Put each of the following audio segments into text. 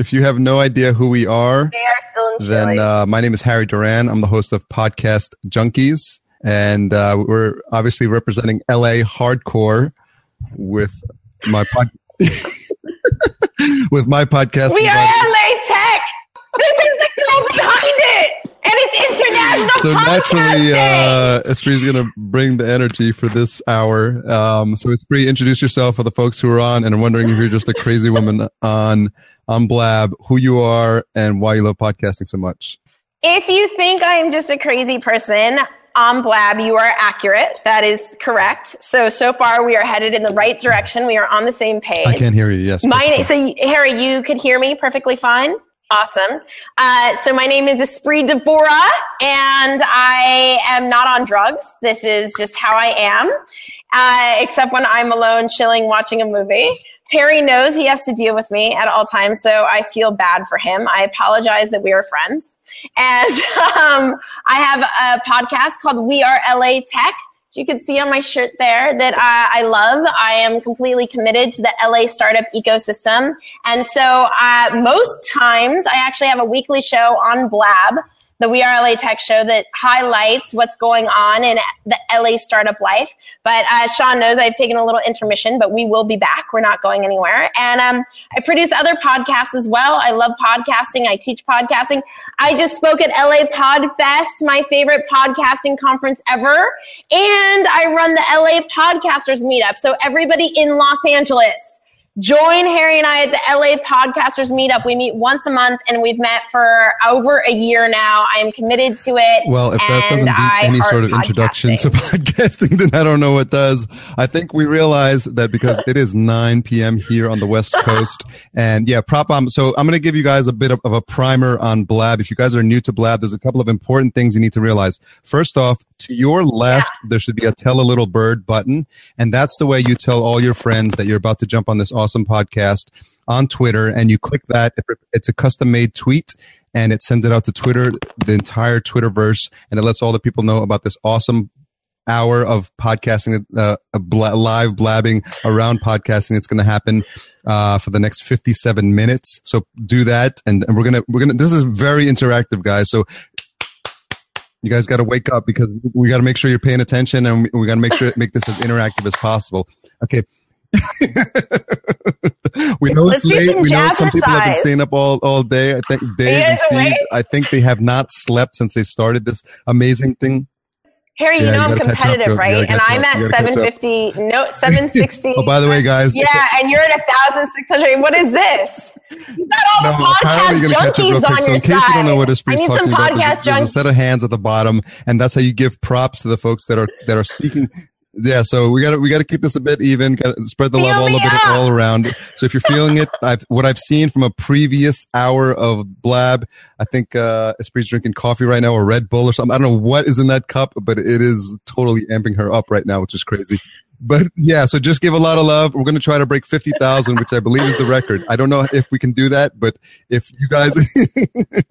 If you have no idea who we are, are then uh, my name is Harry Duran. I'm the host of Podcast Junkies, and uh, we're obviously representing LA hardcore with my pod- with my podcast. we are LA Tech. This is the girl behind it, and it's International so naturally, uh, Espree's going to bring the energy for this hour. Um, so Espree, introduce yourself for the folks who are on and are wondering if you're just a crazy woman on on Blab, who you are, and why you love podcasting so much. If you think I am just a crazy person on Blab, you are accurate. That is correct. So so far we are headed in the right direction. We are on the same page. I can't hear you. Yes. My name, so Harry, you could hear me perfectly fine. Awesome. Uh, so my name is Espree Devora, and I am not on drugs. This is just how I am, uh, except when I'm alone, chilling, watching a movie. Harry knows he has to deal with me at all times, so I feel bad for him. I apologize that we are friends, and um, I have a podcast called We Are LA Tech you can see on my shirt there that I, I love. I am completely committed to the LA startup ecosystem. And so uh, most times I actually have a weekly show on Blab, the We Are LA Tech show that highlights what's going on in the LA startup life. But uh, Sean knows I've taken a little intermission, but we will be back. We're not going anywhere. And um, I produce other podcasts as well. I love podcasting. I teach podcasting. I just spoke at LA Podfest, my favorite podcasting conference ever. And I run the LA Podcasters Meetup. So everybody in Los Angeles, join Harry and I at the LA Podcasters Meetup. We meet once a month and we've met for over a year now. I am committed to it. Well, if that doesn't be I any sort of introduction to podcasting. then I don't know what does. I think we realize that because it is 9 p.m. here on the West Coast. and yeah, prop on. So I'm going to give you guys a bit of, of a primer on Blab. If you guys are new to Blab, there's a couple of important things you need to realize. First off, to your left, there should be a tell a little bird button. And that's the way you tell all your friends that you're about to jump on this awesome podcast on Twitter. And you click that. It's a custom made tweet and it sends it out to Twitter, the entire Twitterverse, and it lets all the people know about this awesome hour of podcasting, uh, bla- live blabbing around podcasting that's going to happen uh, for the next 57 minutes. So do that, and, and we're gonna we're gonna. This is very interactive, guys. So you guys got to wake up because we got to make sure you're paying attention, and we, we got to make sure make this as interactive as possible. Okay. we know Let's it's late. We know some people have been staying up all, all day. I think Dave and Steve, awake? I think they have not slept since they started this amazing thing. Harry, Yeah, you know you I'm competitive, right? And I'm at You gotta catch up. 750, no, 760. Oh, by the way, guys. Yeah, and you're at 1,600. What is this? You got all No, the podcast you're gonna catch up real junkies on So your in case you don't know what side. I need some talking about, podcast there's, there's a set of hands at the bottom, and that's how you give props to the folks that are that are speaking. Yeah, so we got to we got to keep this a bit even, gotta spread the Feel love all a bit up. all around. So if you're feeling it, I've, what I've seen from a previous hour of Blab, I think uh Espree's drinking coffee right now or Red Bull or something. I don't know what is in that cup, but it is totally amping her up right now, which is crazy. But yeah, so just give a lot of love. We're going to try to break 50,000, which I believe is the record. I don't know if we can do that, but if you guys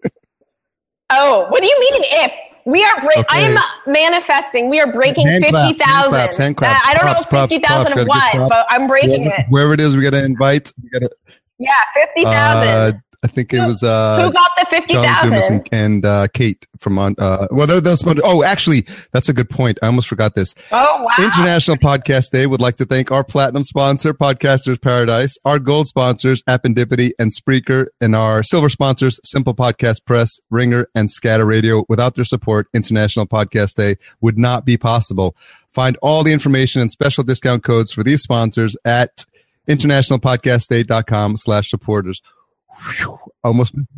Oh, what do you mean if? We are break. Okay. I am manifesting. We are breaking Hand clap, hand 50,000. claps, hand claps, Uh, I don't props, know props, 50,000 of what, but I'm breaking it. wherever it is, we got to invite. We got to. Yeah, 50,000. Uh, I think it was uh, Who got the Dumas 50,000? and, uh, Kate from on. Uh, well, they're, they're to- oh, actually, that's a good point. I almost forgot this. Oh, wow. International Podcast Day would like to thank our platinum sponsor, Podcasters Paradise, our gold sponsors, Appendipity and Spreaker, and our silver sponsors, Simple Podcast Press, Ringr, and Scatter Radio. Without their support, International Podcast Day would not be possible. Find all the information and special discount codes for these sponsors at internationalpodcastday.com slash supporters. Whew, almost.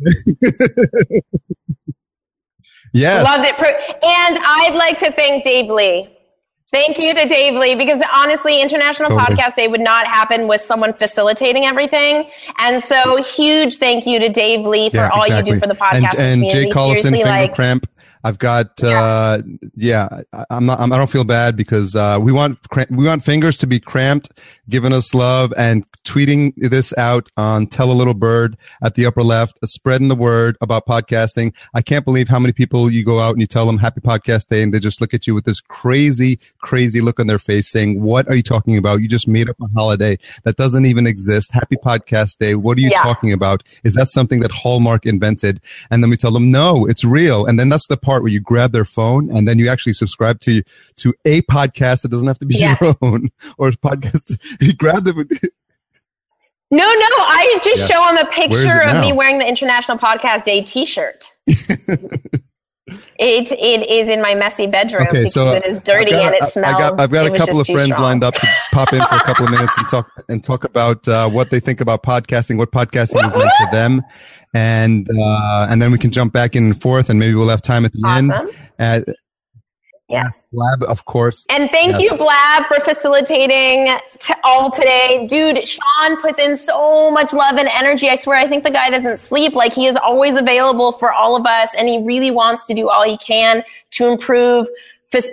yes. Loved it. And I'd like to thank Dave Lee. Thank you to Dave Lee because honestly, International Totally. Podcast Day would not happen with someone facilitating everything. And so, huge thank you to Dave Lee for Yeah, all exactly. you do for the podcast And, and. Jay Collison, Finger like, Cramp, I've got uh, yeah. I, I'm not. I'm, I don't feel bad because uh, we want we want fingers to be cramped, giving us love and tweeting this out on Tell a Little Bird at the upper left, spreading the word about podcasting. I can't believe how many people you go out and you tell them Happy Podcast Day, and they just look at you with this crazy, crazy look on their face, saying, "What are you talking about? You just made up a holiday that doesn't even exist. Happy Podcast Day. What are you Yeah. talking about? Is that something that Hallmark invented?" And then we tell them, "No, it's real." And then that's the part where you grab their phone and then you actually subscribe to to a podcast that doesn't have to be your own or a podcast. grabbed grab them. No, no, I just Yes. show him a picture it of me wearing the International Podcast Day T-shirt. it it is in my messy bedroom Okay, because so it is dirty got, and it I- smells. I got, I've got a couple of friends strong. lined up to pop in for a couple of minutes and talk and talk about uh, what they think about podcasting, what podcasting has meant to them, and uh, and then we can jump back in and forth, and maybe we'll have time at the end. Awesome. Uh, Yeah. Yes, Blab, of course. And thank Yes. you, Blab, for facilitating t- all today. Dude, Sean puts in so much love and energy. I swear, I think the guy doesn't sleep. Like, he is always available for all of us, and he really wants to do all he can to improve,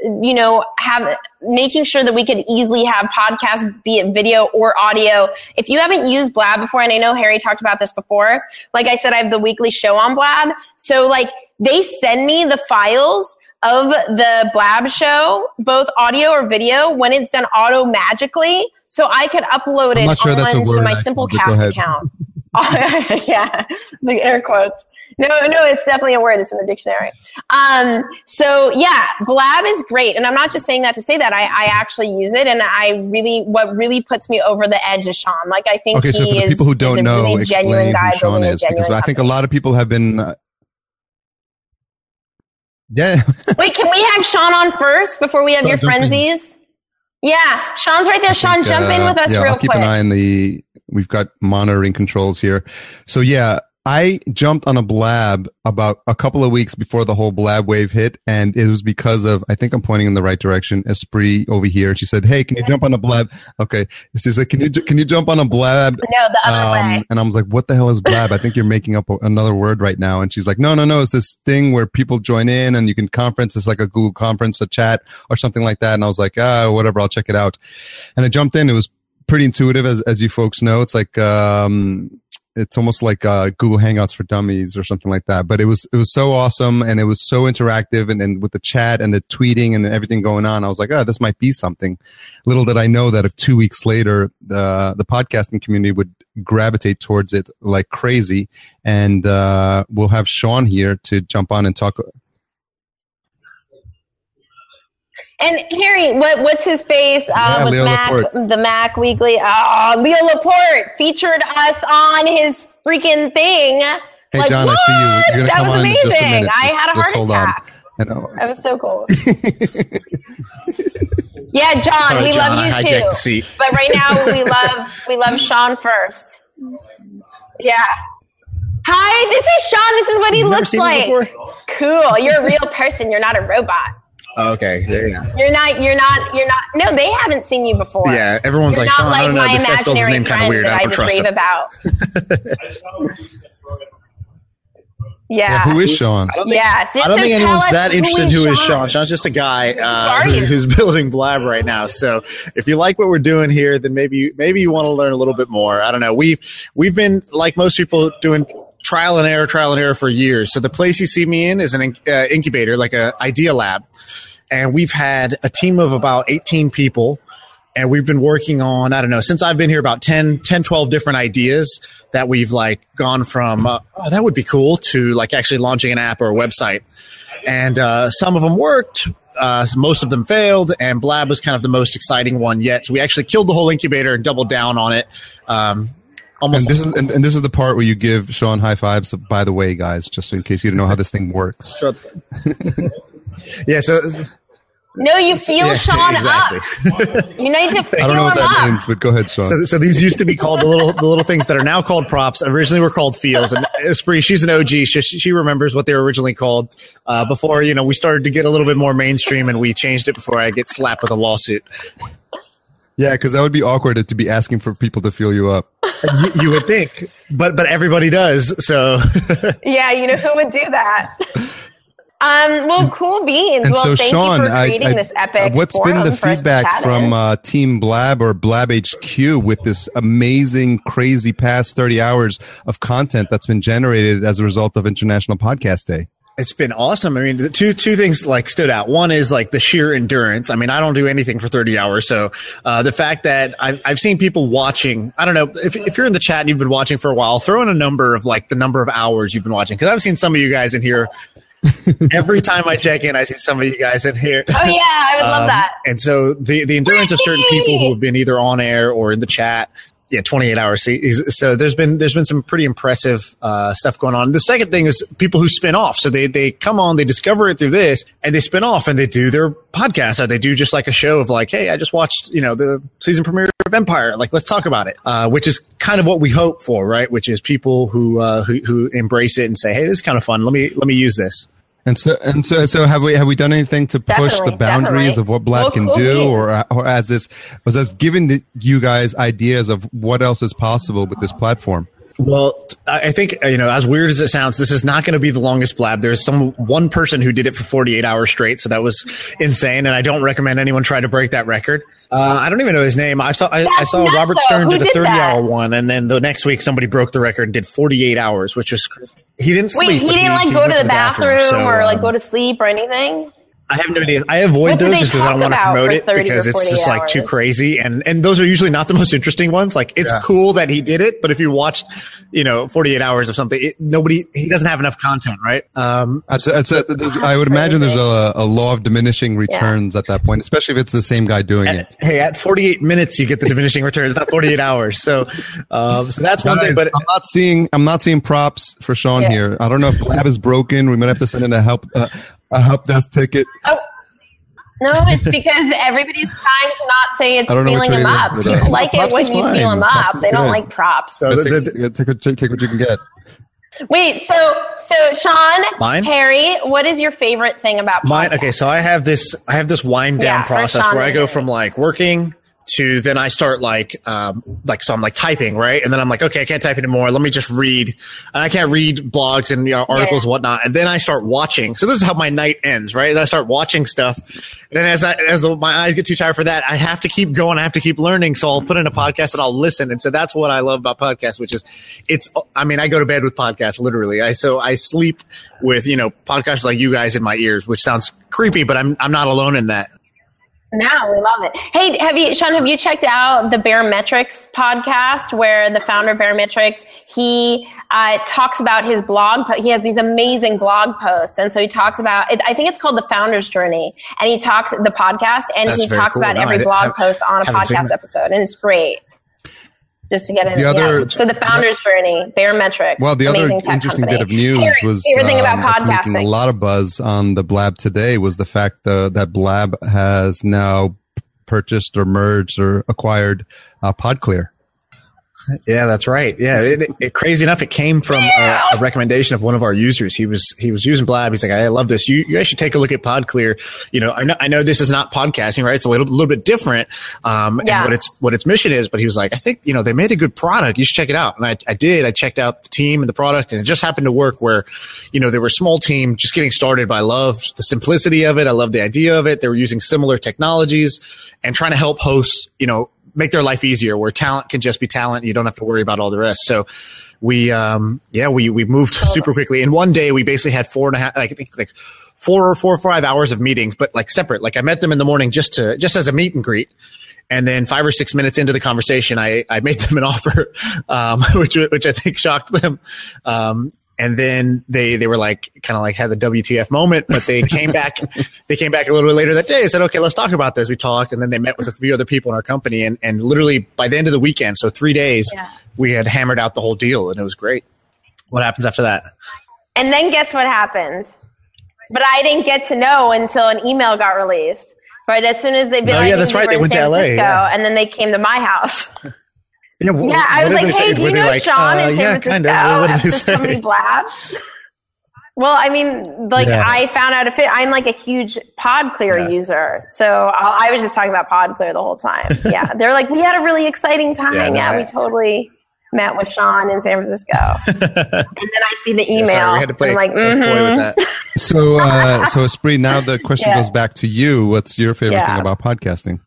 you know, have making sure that we could easily have podcasts, be it video or audio. If you haven't used Blab before, and I know Harry talked about this before, like I said, I have the weekly show on Blab. So, like, they send me the files of the Blab show, both audio or video, when it's done auto magically, so I could upload it sure onto my Simplecast account. yeah, the air quotes. No, no, it's definitely a word. It's in the dictionary. Um, so yeah, Blab is great, and I'm not just saying that to say that. I, I actually use it, and I really, what really puts me over the edge is Sean. Like I think Okay, so he for the is, people who don't know, really genuine guy who Sean is, because I think a lot of people have been. Yeah, Wait, can we have Sean on first before we have Sure, your in. frenzies? Yeah, Sean's right there. I Sean, think, jump in uh, with us yeah, real I'll keep quick. an eye on the. We've got monitoring controls here. So yeah, I jumped on a blab about a couple of weeks before the whole blab wave hit, and it was because of I think I'm pointing in the right direction. Espree over here. She said, "Hey, can you jump on a blab?" Okay, she's like, "Can you can you jump on a blab?" No, the other way. Um, and I was like, "What the hell is blab?" I think you're making up another word right now. And she's like, "No, no, no. It's this thing where people join in and you can conference. It's like a Google conference, a chat, or something like that." And I was like, "Ah, whatever. I'll check it out." And I jumped in. It was pretty intuitive, as as you folks know. It's like um, it's almost like uh, Google Hangouts for Dummies or something like that. But it was it was so awesome and it was so interactive and, and with the chat and the tweeting and everything going on, I was like, oh, this might be something. Little did I know that if two weeks later the the podcasting community would gravitate towards it like crazy, and uh, we'll have Sean here to jump on and talk. And Harry, what what's his face? Uh, Yeah, with Leo Mac, Laporte. the Mac Weekly. Oh, Leo Laporte featured us on his freaking thing. Hey, like, John, what? I see you. You're gonna that come was on in just a amazing. minute. I Just- had a just heart hold on. attack. I know. That was so cool. yeah, John, Sorry, we John, love you I too. the seat. But right now, we love we love Sean first. Yeah. Hi, this is Sean. This is what he You've looks like. Cool. You're a real person. You're not a robot. Oh, okay, there you go. You're not. You're not. You're not. No, they haven't seen you before. Yeah, everyone's You're like, Sean, like I don't know. This guy spells his name kind of weird. I I don't just trust rave him. about. Yeah, Yeah. who is Sean? I don't think, Yeah. So, I don't so think anyone's that who interested in is who is Sean. Sean. Sean's just a guy uh, who, who's building Blab right now. So if you like what we're doing here, then maybe maybe you want to learn a little bit more. I don't know. We've we've been like most people doing trial and error, trial and error for years. So the place you see me in is an uh, incubator, like a idea lab, and we've had a team of about 18 people. And we've been working on, I don't know, since I've been here about 10, 10 12 different ideas that we've like gone from, uh, oh, that would be cool to like actually launching an app or a website. And uh, some of them worked, uh, most of them failed, and Blab was kind of the most exciting one yet. So we actually killed the whole incubator and doubled down on it. Um, almost And this is and, and this is the part where you give Sean high fives. By the way, guys, just in case you don't know how this thing works. Yeah, so No, you feel yeah, Sean exactly. up. You need to feel I don't know what that up. means, but go ahead, Sean. So, so these used to be called the little the little things that are now called props. Originally were called feels. and Espree, she's an OG. She, she remembers what they were originally called. Uh, before you know, we started to get a little bit more mainstream, and we changed it before I get slapped with a lawsuit. yeah, because that would be awkward to be asking for people to feel you up. You, you would think, but but everybody does. So Yeah, you know who would do that? Um, well, cool beans. And well, so, thank Sean, you for I- creating I- this epic. What's been the for us to feedback from uh, Team Blab or Blab HQ with this amazing, crazy past 30 hours of content that's been generated as a result of International Podcast Day? It's been awesome. I mean, the two two things like stood out. One is like the sheer endurance. I mean, I don't do anything for thirty hours, so uh, the fact that I've I've seen people watching. I don't know if if you're in the chat and you've been watching for a while, throw in a number of like the number of hours you've been watching because I've seen some of you guys in here. Every time I check in, I see some of you guys in here. Oh yeah, I would love Um, that. And so the the endurance of certain people who have been either on air or in the chat. Yeah, 28 hours. So there's been there's been some pretty impressive uh, stuff going on. The second thing is people who spin off. So they they come on, they discover it through this, and they spin off and they do their podcast. They do just like a show of like, hey, I just watched you know the season premiere of Empire. Like, let's talk about it. Uh, which is kind of what we hope for, right? Which is people who uh, who who embrace it and say, hey, this is kind of fun. Let me let me use this. And so, and so, so have we have we done anything to push Definitely, the boundaries definitely. of what Black Well, can cool do, or or as this was us giving the, you guys ideas of what else is possible with this platform? Well, I I think uh, you know, as weird as it sounds, this is not going to be the longest blab. There's some one person who did it for 48 hours straight, so that was insane, and I don't recommend anyone try to break that record. Uh, I don't even know his name. I saw I, I saw Robert though. Stern Who did a 30 that? hour one, and then the next week somebody broke the record and did 48 hours, which was crazy. he didn't sleep. Wait, he didn't like he go to the bathroom, so, or like um, go to sleep or anything. I have no idea. I avoid What those just because I don't want to promote it because it's just 48 like too crazy, and and those are usually not the most interesting ones. Like it's Yeah. cool that he did it, but if you watched, you know, forty eight hours of something, it, nobody he doesn't have enough content, right? Um, That's, that's, there's- I would imagine there's a, a law of diminishing returns at that point, especially if it's the same guy doing it. hey, at forty eight minutes, you get the diminishing returns, not forty eight hours. So, um, so that's one Guys, thing. But I'm not seeing I'm not seeing props for Sean Yeah. here. I don't know if Blab is broken. We might have to send in a help uh, a help desk ticket. Oh. No, it's because everybody's trying to not say it's I don't know feeling which him up. is, but, People like it when you fine. feel them Props up. is They don't like props. So Just the- take, the- take, what- take what you can get. Wait, so so Sean, Mine? Harry, what is your favorite thing about Mine. Okay, so I have this. I have this wind down Yeah, process where I go from like working to then I start like um like so I'm like typing right, and then I'm like okay I can't type anymore. Let me just read. And I can't read blogs and you know, articles and whatnot, and then I start watching. So this is how my night ends, right? I start watching stuff, and then as I, as the, my eyes get too tired for that, I have to keep going. I have to keep learning. So I'll put in a podcast and I'll listen. And so that's what I love about podcasts, which is it's. I mean, I go to bed with podcasts literally. I so I sleep with you know podcasts like you guys in my ears, which sounds creepy, but I'm I'm not alone in that. No, we love it. Hey, have you, Sean? Have you checked out the Baremetrics podcast, where the founder of Baremetrics he uh, talks about his blog. He has these amazing blog posts, and so he talks about. It, I think it's called the Founder's Journey, and he talks the podcast, and That's he talks cool. about No, every blog post on a podcast episode, and it's great. Just to get in. The other- yeah. So the Founder's Journey, Baremetrics. Well, the other interesting company. bit of news was favorite about um, that's making a lot of buzz on the Blab today was the fact uh, that Blab has now purchased or merged or acquired uh, PodClear. Yeah, that's right. Yeah, it, it, crazy enough, it came from a, a recommendation of one of our users. He was he was using Blab. He's like, I love this. You you guys should take a look at PodClear. You know, I know I know this is not podcasting, right? It's a little little bit different. Um, Yeah. and what its what its mission is. But he was like, I think you know they made a good product. You should check it out. And I I did. I checked out the team and the product, and it just happened to work. Where, you know, they were a small team just getting started. But I loved the simplicity of it. I loved the idea of it. They were using similar technologies and trying to help hosts. You know make their life easier where talent can just be talent. You don't have to worry about all the rest. So we, um, yeah, we, we moved super quickly. In one day, we basically had four and a half, like, I think like four or four or five hours of meetings, but like separate. Like I met them in the morning just to, just as a meet and greet. And then five or six minutes into the conversation, I, I made them an offer, um, which, which I think shocked them. Um, and then they, they were like, kind of like had the WTF moment, but they came back, they came back a little bit later that day and said, okay, let's talk about this. We talked and then they met with a few other people in our company and, and literally by the end of the weekend, so three days, Yeah. we had hammered out the whole deal and it was great. What happens after that? And then guess what happened? But I didn't get to know until an email got released. Right as soon as they Oh, realized yeah, that's right. They went to San LA, Francisco, yeah. and then they came to my house. Yeah, wh- Yeah, I was like, "Hey, say? do you they know like, Sean uh, in San yeah, Francisco kind of. What did at they this say? company Blab?" Well, I mean, like Yeah. I found out if it, I'm like a huge PodClear Yeah. user, so I, I was just talking about PodClear the whole time. Yeah, they're like, we had a really exciting time. Yeah, Yeah, no, we totally met with Sean in San Francisco, and then I see the email. Yeah, sorry, we had to play, and I'm like, play coy with mhm. that. So, uh, so Espree, now the question Yeah. goes back to you. What's your favorite Yeah. thing about podcasting?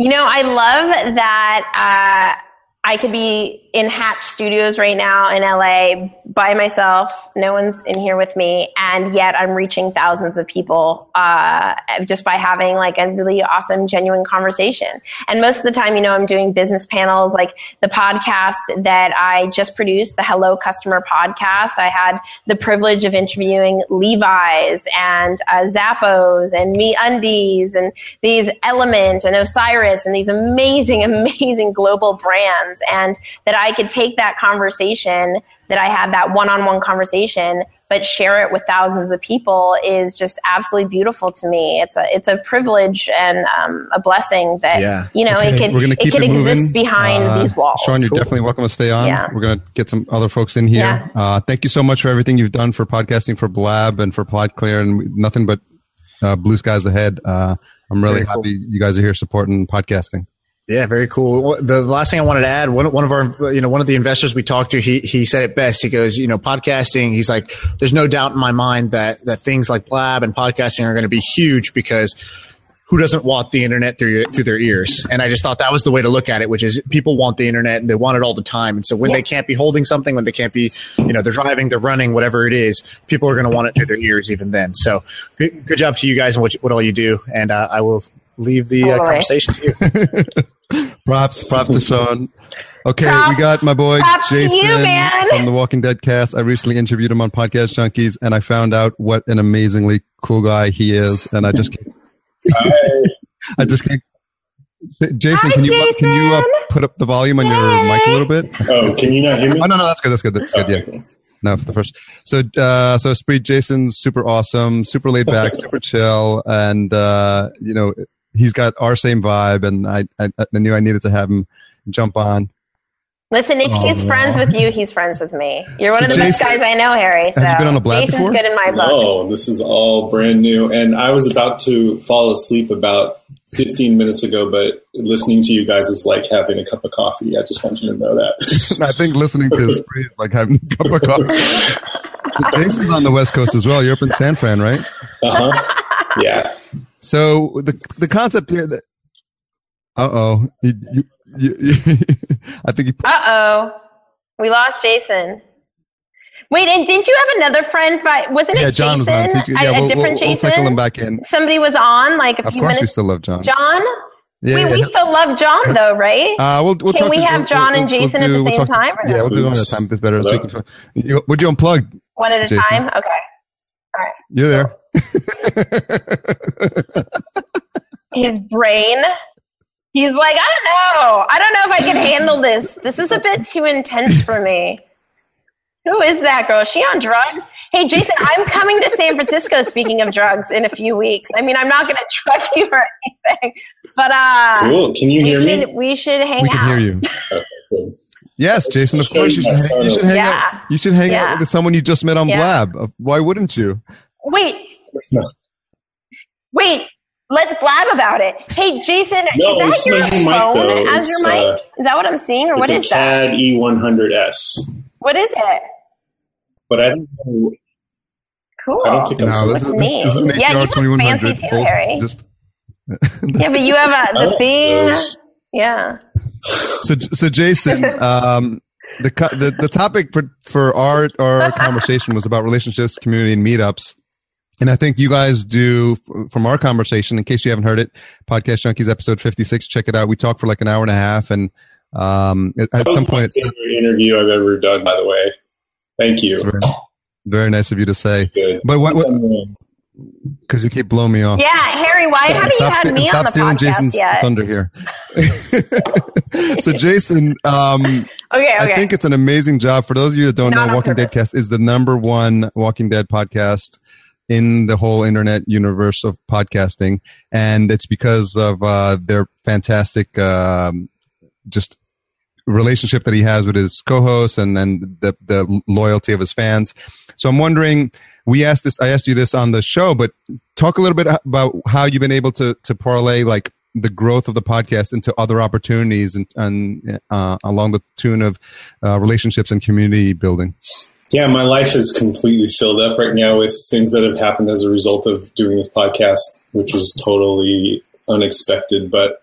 You know, I love that uh, I could be in Hatch Studios right now in LA by myself. No one's in here with me, and yet I'm reaching thousands of people uh, just by having like a really awesome, genuine conversation. And most of the time, you know, I'm doing business panels, like the podcast that I just produced, the Hello Customer podcast. I had the privilege of interviewing Levi's and uh, Zappos and MeUndies and these Element and Osiris and these amazing, amazing global brands, and that I could take that conversation that I had that one-on-one conversation, but share it with thousands of people is just absolutely beautiful to me. It's a it's a privilege and um, a blessing that Yeah. you know Okay, it can gonna it could it exist behind Uh, these walls. Sean, you're Cool. definitely welcome to stay on. Yeah. We're going to get some other folks in here. Yeah. Uh, thank you so much for everything you've done for podcasting for Blab and for PodClear and nothing but uh, blue skies ahead. Uh, I'm really Very cool. happy you guys are here supporting podcasting. Yeah, very cool. The last thing I wanted to add, one, one of our, you know, one of the investors we talked to, he, he said it best. He goes, you know, podcasting, he's like, there's no doubt in my mind that, that things like Blab and podcasting are going to be huge because who doesn't want the internet through through their ears? And I just thought that was the way to look at it, which is people want the internet and they want it all the time. And so when Yeah. they can't be holding something, when they can't be, you know, they're driving, they're running, whatever it is, people are going to want it through their ears even then. So good, good job to you guys and what, what all you do. And, uh, I will leave the uh, conversation to you. Props, props to Sean. Okay, Props- we got my boy props to you, Jason from the Walking Dead cast. I recently interviewed him on Podcast Junkies, and I found out what an amazingly cool guy he is. And I just, can't, I just can't. Jason, Hi, can you can you uh, put up the volume on your mic a little bit? Oh, can you not hear me? Oh no, no, that's good. That's good. That's good. Okay, Yeah. cool. No, for the first. So, uh, so Spree Jason's super awesome, super laid back, super chill, and uh, you know he's got our same vibe, and I, I, I knew I needed to have him jump on. Listen, if Oh, he's no. friends with you, he's friends with me. You're one So of the best guys I know, Harry. So Have you been on a blab Jason's before? good in my book. No, this is all brand new. And I was about to fall asleep about 15 minutes ago, but listening to you guys is like having a cup of coffee. I just want you to know that. I think listening to Spree is like having a cup of coffee. Jason's on the West Coast as well. You're up in San Fran, right? Uh huh. Yeah. So the the concept here that. Uh oh, you, you, you, I think. Uh oh, we lost Jason. Wait, and didn't you have another friend? Fi- wasn't it Yeah, John was Jason? on. So yeah, a, we'll, different we'll, we'll Jason. cycle him back in. Somebody was on like a Of few course, we minutes. still love John. John, Yeah, we, yeah, we yeah. still love John though, right? Uh, we'll, we'll Can talk we to, have we'll- John and we'll- we'll Jason at the do- we'll same talk- time or Yeah, no? we'll do it one at a Oops. time. It's better. So you can, you, would you unplug? One at a Jason. time. Okay. All right. You're there. His brain. He's like, I don't know. I don't know if I can handle this. This is a bit too intense for me. Who is that girl? Is she on drugs? Hey, Jason, I'm coming to San Francisco. Speaking of drugs, in a few weeks. I mean, I'm not going to drug you or anything, but uh, Cool. Can you hear should me? we should hang we out. can hear you. Okay, cool. Yes, Jason. Of course, you you should, hang, you should hang Yeah. out. You should hang Yeah. out with someone you just met on Yeah. Blab. Why wouldn't you? Wait, No. wait. Let's blab about it. Hey, Jason, No, is that your my new mic, phone as It's, your mic? uh, is that what I'm seeing, or what it's a that? CAD E100S. What is it? But I don't know. Cool. I don't think I'm No, this, What's is, this, this is an neat? Yeah, you ATR look fancy too, Both Harry. Just, Yeah, but you have a, the thing. those. Yeah. so, so Jason, um, the, the the topic for for our our conversation was about relationships, community, and meetups. And I think you guys do from our conversation. In case you haven't heard it, Podcast Junkies episode fifty six. Check it out. We talked for like an hour and a half, and um, at, at That was some point, it's, favorite interview I've ever done, by the way. Thank you. very, very nice of you to say. Good. But what? Because you keep blowing me off. Yeah, Harry, why haven't you Stop, had st- me stop on the stealing podcast Jason's yet? thunder here. so, Jason, um, Okay, okay. I think it's an amazing job. For those of you that don't Not know, on Walking Dead. Cast is the number one Walking Dead podcast in the whole internet universe of podcasting, and it's because of uh, their fantastic, um, just relationship that he has with his co-hosts and and the the loyalty of his fans. So I'm wondering. We asked this. I asked you this on the show, but talk a little bit about how you've been able to to parlay like the growth of the podcast into other opportunities and, and uh, along the tune of uh, relationships and community building. Yeah, my life is completely filled up right now with things that have happened as a result of doing this podcast, which was totally unexpected. But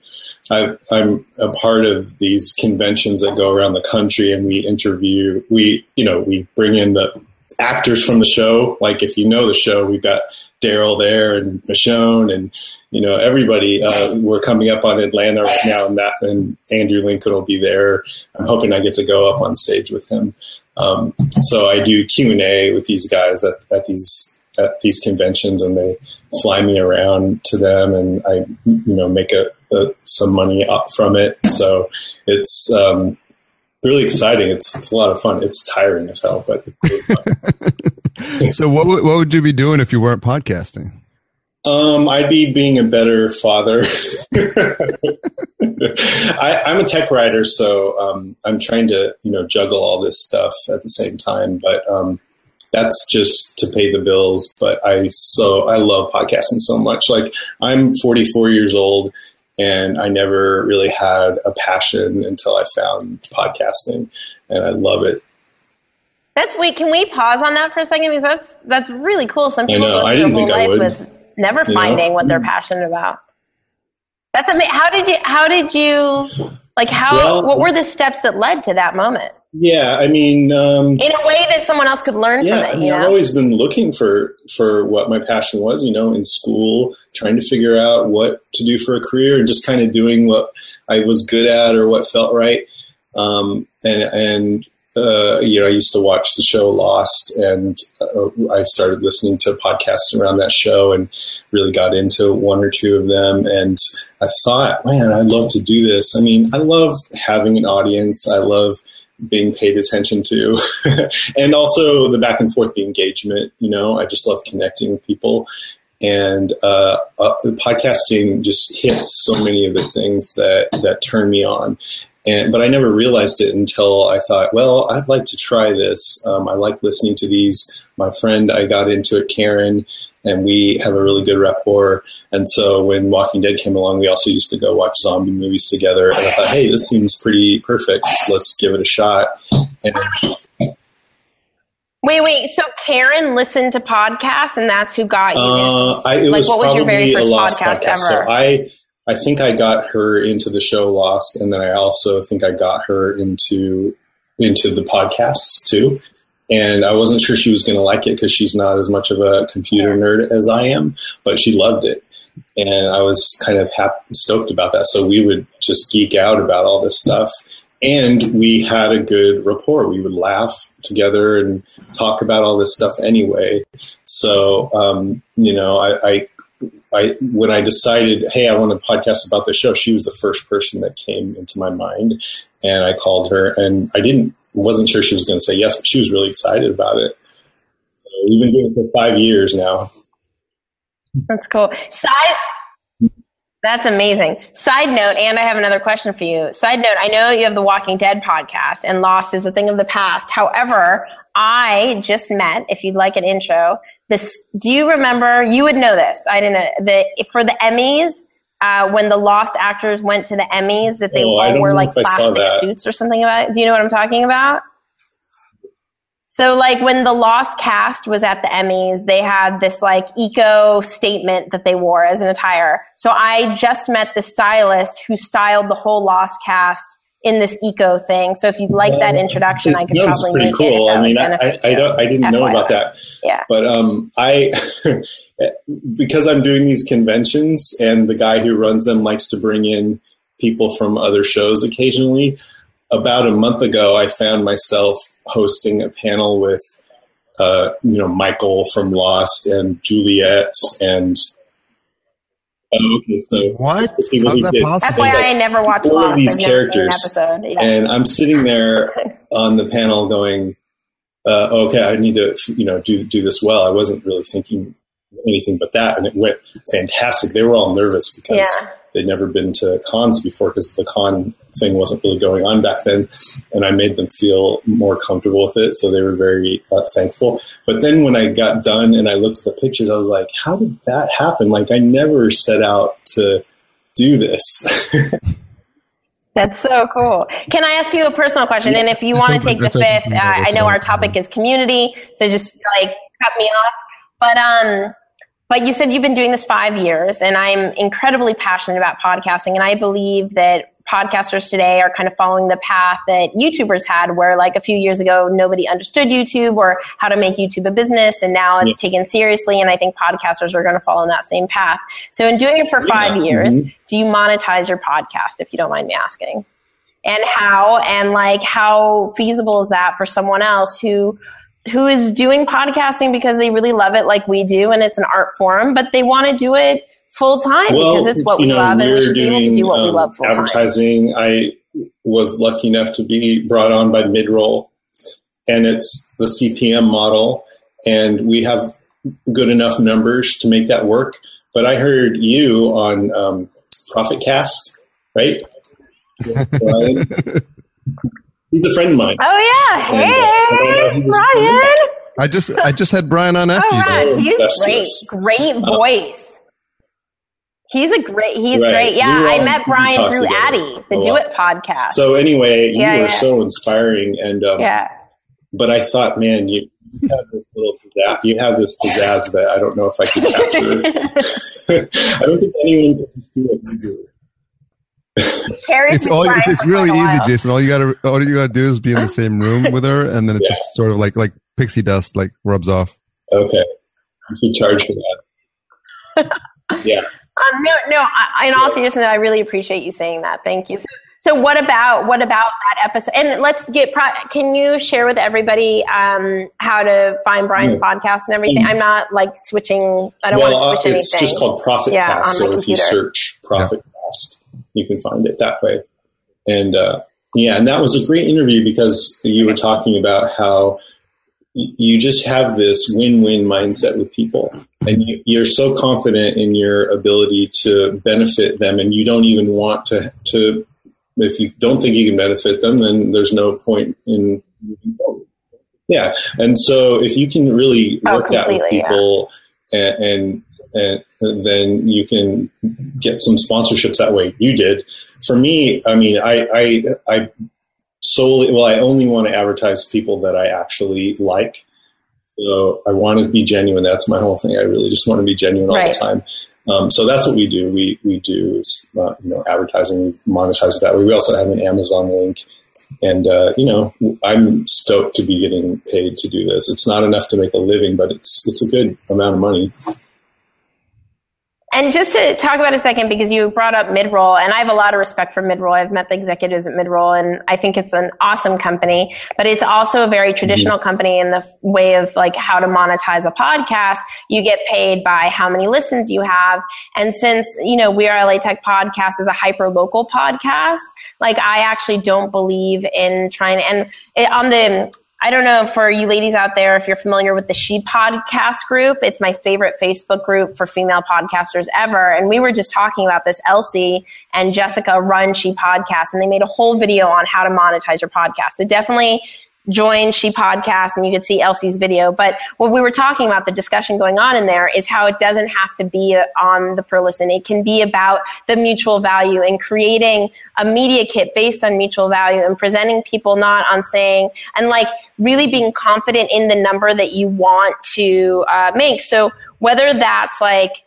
I, am a part of these conventions that go around the country, and we interview. We, you know, we bring in the actors from the show. Like if you know the show, we've got Daryl there and Michonne and you know everybody. Uh, we're coming up on Atlanta right now, and and Andrew Lincoln will be there. I'm hoping I get to go up on stage with him. Um, so I do Q and A with these guys at, at these at these conventions, and they fly me around to them, and I you know make a, a some money up from it. So it's um, really exciting. It's it's a lot of fun. It's tiring as hell, but really so what what would you be doing if you weren't podcasting? Um, I'd be being a better father. I, am a tech writer, so um, I'm trying to you know juggle all this stuff at the same time. But um, that's just to pay the bills. But I so I love podcasting so much. Like I'm 44 years old, and I never really had a passion until I found podcasting, and I love it. That's wait. Can we pause on that for a second because that's that's really cool. Some people go didn't think I would. with never you finding know? what they're passionate about. That's amazing. How did you? How did you? Like how? Well, what were the steps that led to that moment? Yeah, I mean, um, in a way that someone else could learn yeah, from it. I mean, I've always been looking for for what my passion was. You know, in school, trying to figure out what to do for a career, and just kind of doing what I was good at or what felt right. Um, and and uh, you know, I used to watch the show Lost, and uh, I started listening to podcasts around that show, and really got into one or two of them. And I thought, man, I'd love to do this. I mean, I love having an audience. I love being paid attention to, and also the back and forth, the engagement. You know, I just love connecting with people. And uh, uh, podcasting just hits so many of the things that that turn me on. And, but I never realized it until I thought, well, I'd like to try this. Um, I like listening to these. My friend, I got into it, Karen, and we have a really good rapport. And so when Walking Dead came along, we also used to go watch zombie movies together. And I thought, hey, this seems pretty perfect. Let's give it a shot. And, Wait, wait. So Karen listened to podcasts, and that's who got you. Uh, I, it like, was what was your very first podcast, podcast, ever? So I I think I got her into the show Lost, and then I also think I got her into into the podcasts too. And I wasn't sure she was going to like it because she's not as much of a computer nerd as I am, but she loved it, and I was kind of stoked about that. So we would just geek out about all this stuff, and we had a good rapport. We would laugh together and talk about all this stuff anyway. So um, you know, I, I I when I decided, hey, I want to podcast about the show, she was the first person that came into my mind, and I called her, and I didn't wasn't sure she was going to say yes, but she was really excited about it. So we've been doing it for five years now. That's cool. Side. That's amazing. Side note, and I have another question for you. Side note, I know you have the Walking Dead podcast, and Lost is a thing of the past. However, I just met, if you'd like an intro, this, do you remember, you would know this, I didn't know, the, for the Emmys, uh, when the Lost actors went to the Emmys, that they oh, all wore like plastic suits or something about it. Do you know what I'm talking about? So like when the Lost cast was at the Emmys, they had this like eco statement that they wore as an attire. So I just met the stylist who styled the whole Lost cast in this eco thing. So if you'd like that introduction, I could That's probably pretty cool. I mean, I, I, I, don't, I didn't know about that. Yeah. But um, I, because I'm doing these conventions and the guy who runs them likes to bring in people from other shows occasionally. About a month ago, I found myself hosting a panel with, uh, you know, Michael from Lost and Juliet and Oh, okay, so what? How's that did. possible? FYI, I never watched all Lost. of these I've characters, yeah. and I'm sitting there on the panel going, uh, "Okay, I need to, you know, do do this well." I wasn't really thinking anything but that, and it went fantastic. They were all nervous because yeah they'd never been to cons before because the con thing wasn't really going on back then. And I made them feel more comfortable with it. So they were very uh, thankful. But then when I got done and I looked at the pictures, I was like, how did that happen? Like, I never set out to do this. That's so cool. Can I ask you a personal question? And if you want to take the fifth, uh, I know our topic is community, so just like cut me off. But um, but you said you've been doing this five years, and I'm incredibly passionate about podcasting, and I believe that podcasters today are kind of following the path that YouTubers had, where like a few years ago, nobody understood YouTube or how to make YouTube a business. And now it's yeah. taken seriously. And I think podcasters are going to follow in that same path. So in doing it for five yeah. years, mm-hmm. do you monetize your podcast, if you don't mind me asking? And how, and like how feasible is that for someone else who, who is doing podcasting because they really love it like we do and it's an art form, but they want to do it full time well, because it's what we know, love and we should doing, be able to do what um, we love full advertising. I was lucky enough to be brought on by Midroll and it's the CPM model and we have good enough numbers to make that work. But I heard you on um, ProfitCast, right? He's a friend of mine. Oh yeah, and, hey, uh, Brian. I just I just had Brian on after oh, you. He's great, great uh, voice. He's a great. He's right. great. Yeah, we I met Brian through Addy, the Do It podcast. So anyway, you yeah, were yeah. so inspiring, and um, yeah. But I thought, man, you, you have this little pizzazz, you have this pizzazz that I don't know if I can capture. I don't think anyone can just do what you do. It's all. It's, it's really easy, Jason. All you gotta, all you gotta do is be in the same room with her, and then it yeah. just sort of like like pixie dust, like rubs off. Okay, you should charge for that. yeah. Um, no, no. I, in all seriousness, I really appreciate you saying that. Thank you. So, so what about what about that episode? And let's get. Pro- Can you share with everybody um, how to find Brian's mm. podcast and everything? I'm not like switching. I don't well, want to switch uh, it's anything. just called Profit yeah, Cast. So if you search Profit Cast, you can find it that way. And uh, yeah, and that was a great interview because you were talking about how you just have this win-win mindset with people and you, are so confident in your ability to benefit them and you don't even want to, to if you don't think you can benefit them then there's no point in yeah and so if you can really oh, work oh, that with people yeah. and, and then you can get some sponsorships that way. You did. For me i mean i i i solely well i only want to advertise people that i actually like. So i want to be genuine. That's my whole thing. I really just want to be genuine all right. the time. Um, so that's what we do. We we do uh, you know advertising. We monetize that way. We also have an amazon link. And uh, you know i'm stoked to be getting paid to do this. It's not enough to make a living but it's it's a good amount of money and just to talk about a second, because you brought up Midroll, and I have a lot of respect for Midroll. I've met the executives at Midroll, and I think it's an awesome company. But it's also a very traditional mm-hmm. company in the way of like how to monetize a podcast. You get paid by how many listens you have, and since you know we are LA Tech Podcast is a hyper local podcast, like I actually don't believe in trying and it, on the I don't know for you ladies out there if you're familiar with the She Podcast group. It's my favorite Facebook group for female podcasters ever. And we were just talking about this. Elsie and Jessica run She Podcast and they made a whole video on how to monetize your podcast. So definitely join She Podcast and you could see Elsie's video. But what we were talking about, the discussion going on in there is how it doesn't have to be on the per listen. It can be about the mutual value and creating a media kit based on mutual value and presenting people not on saying, and like really being confident in the number that you want to uh, make. So whether that's like,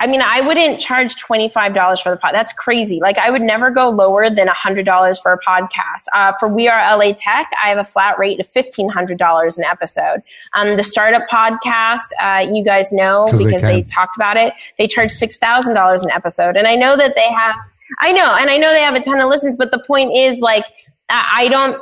I mean, I wouldn't charge $25 for the pod. That's crazy. Like, I would never go lower than $100 for a podcast. Uh, for We Are LA Tech, I have a flat rate of $1,500 an episode. Um, the startup podcast, uh, you guys know because they, they, talked about it. They charge $6,000 an episode. And I know that they have, I know, and I know they have a ton of listens, but the point is like, I don't,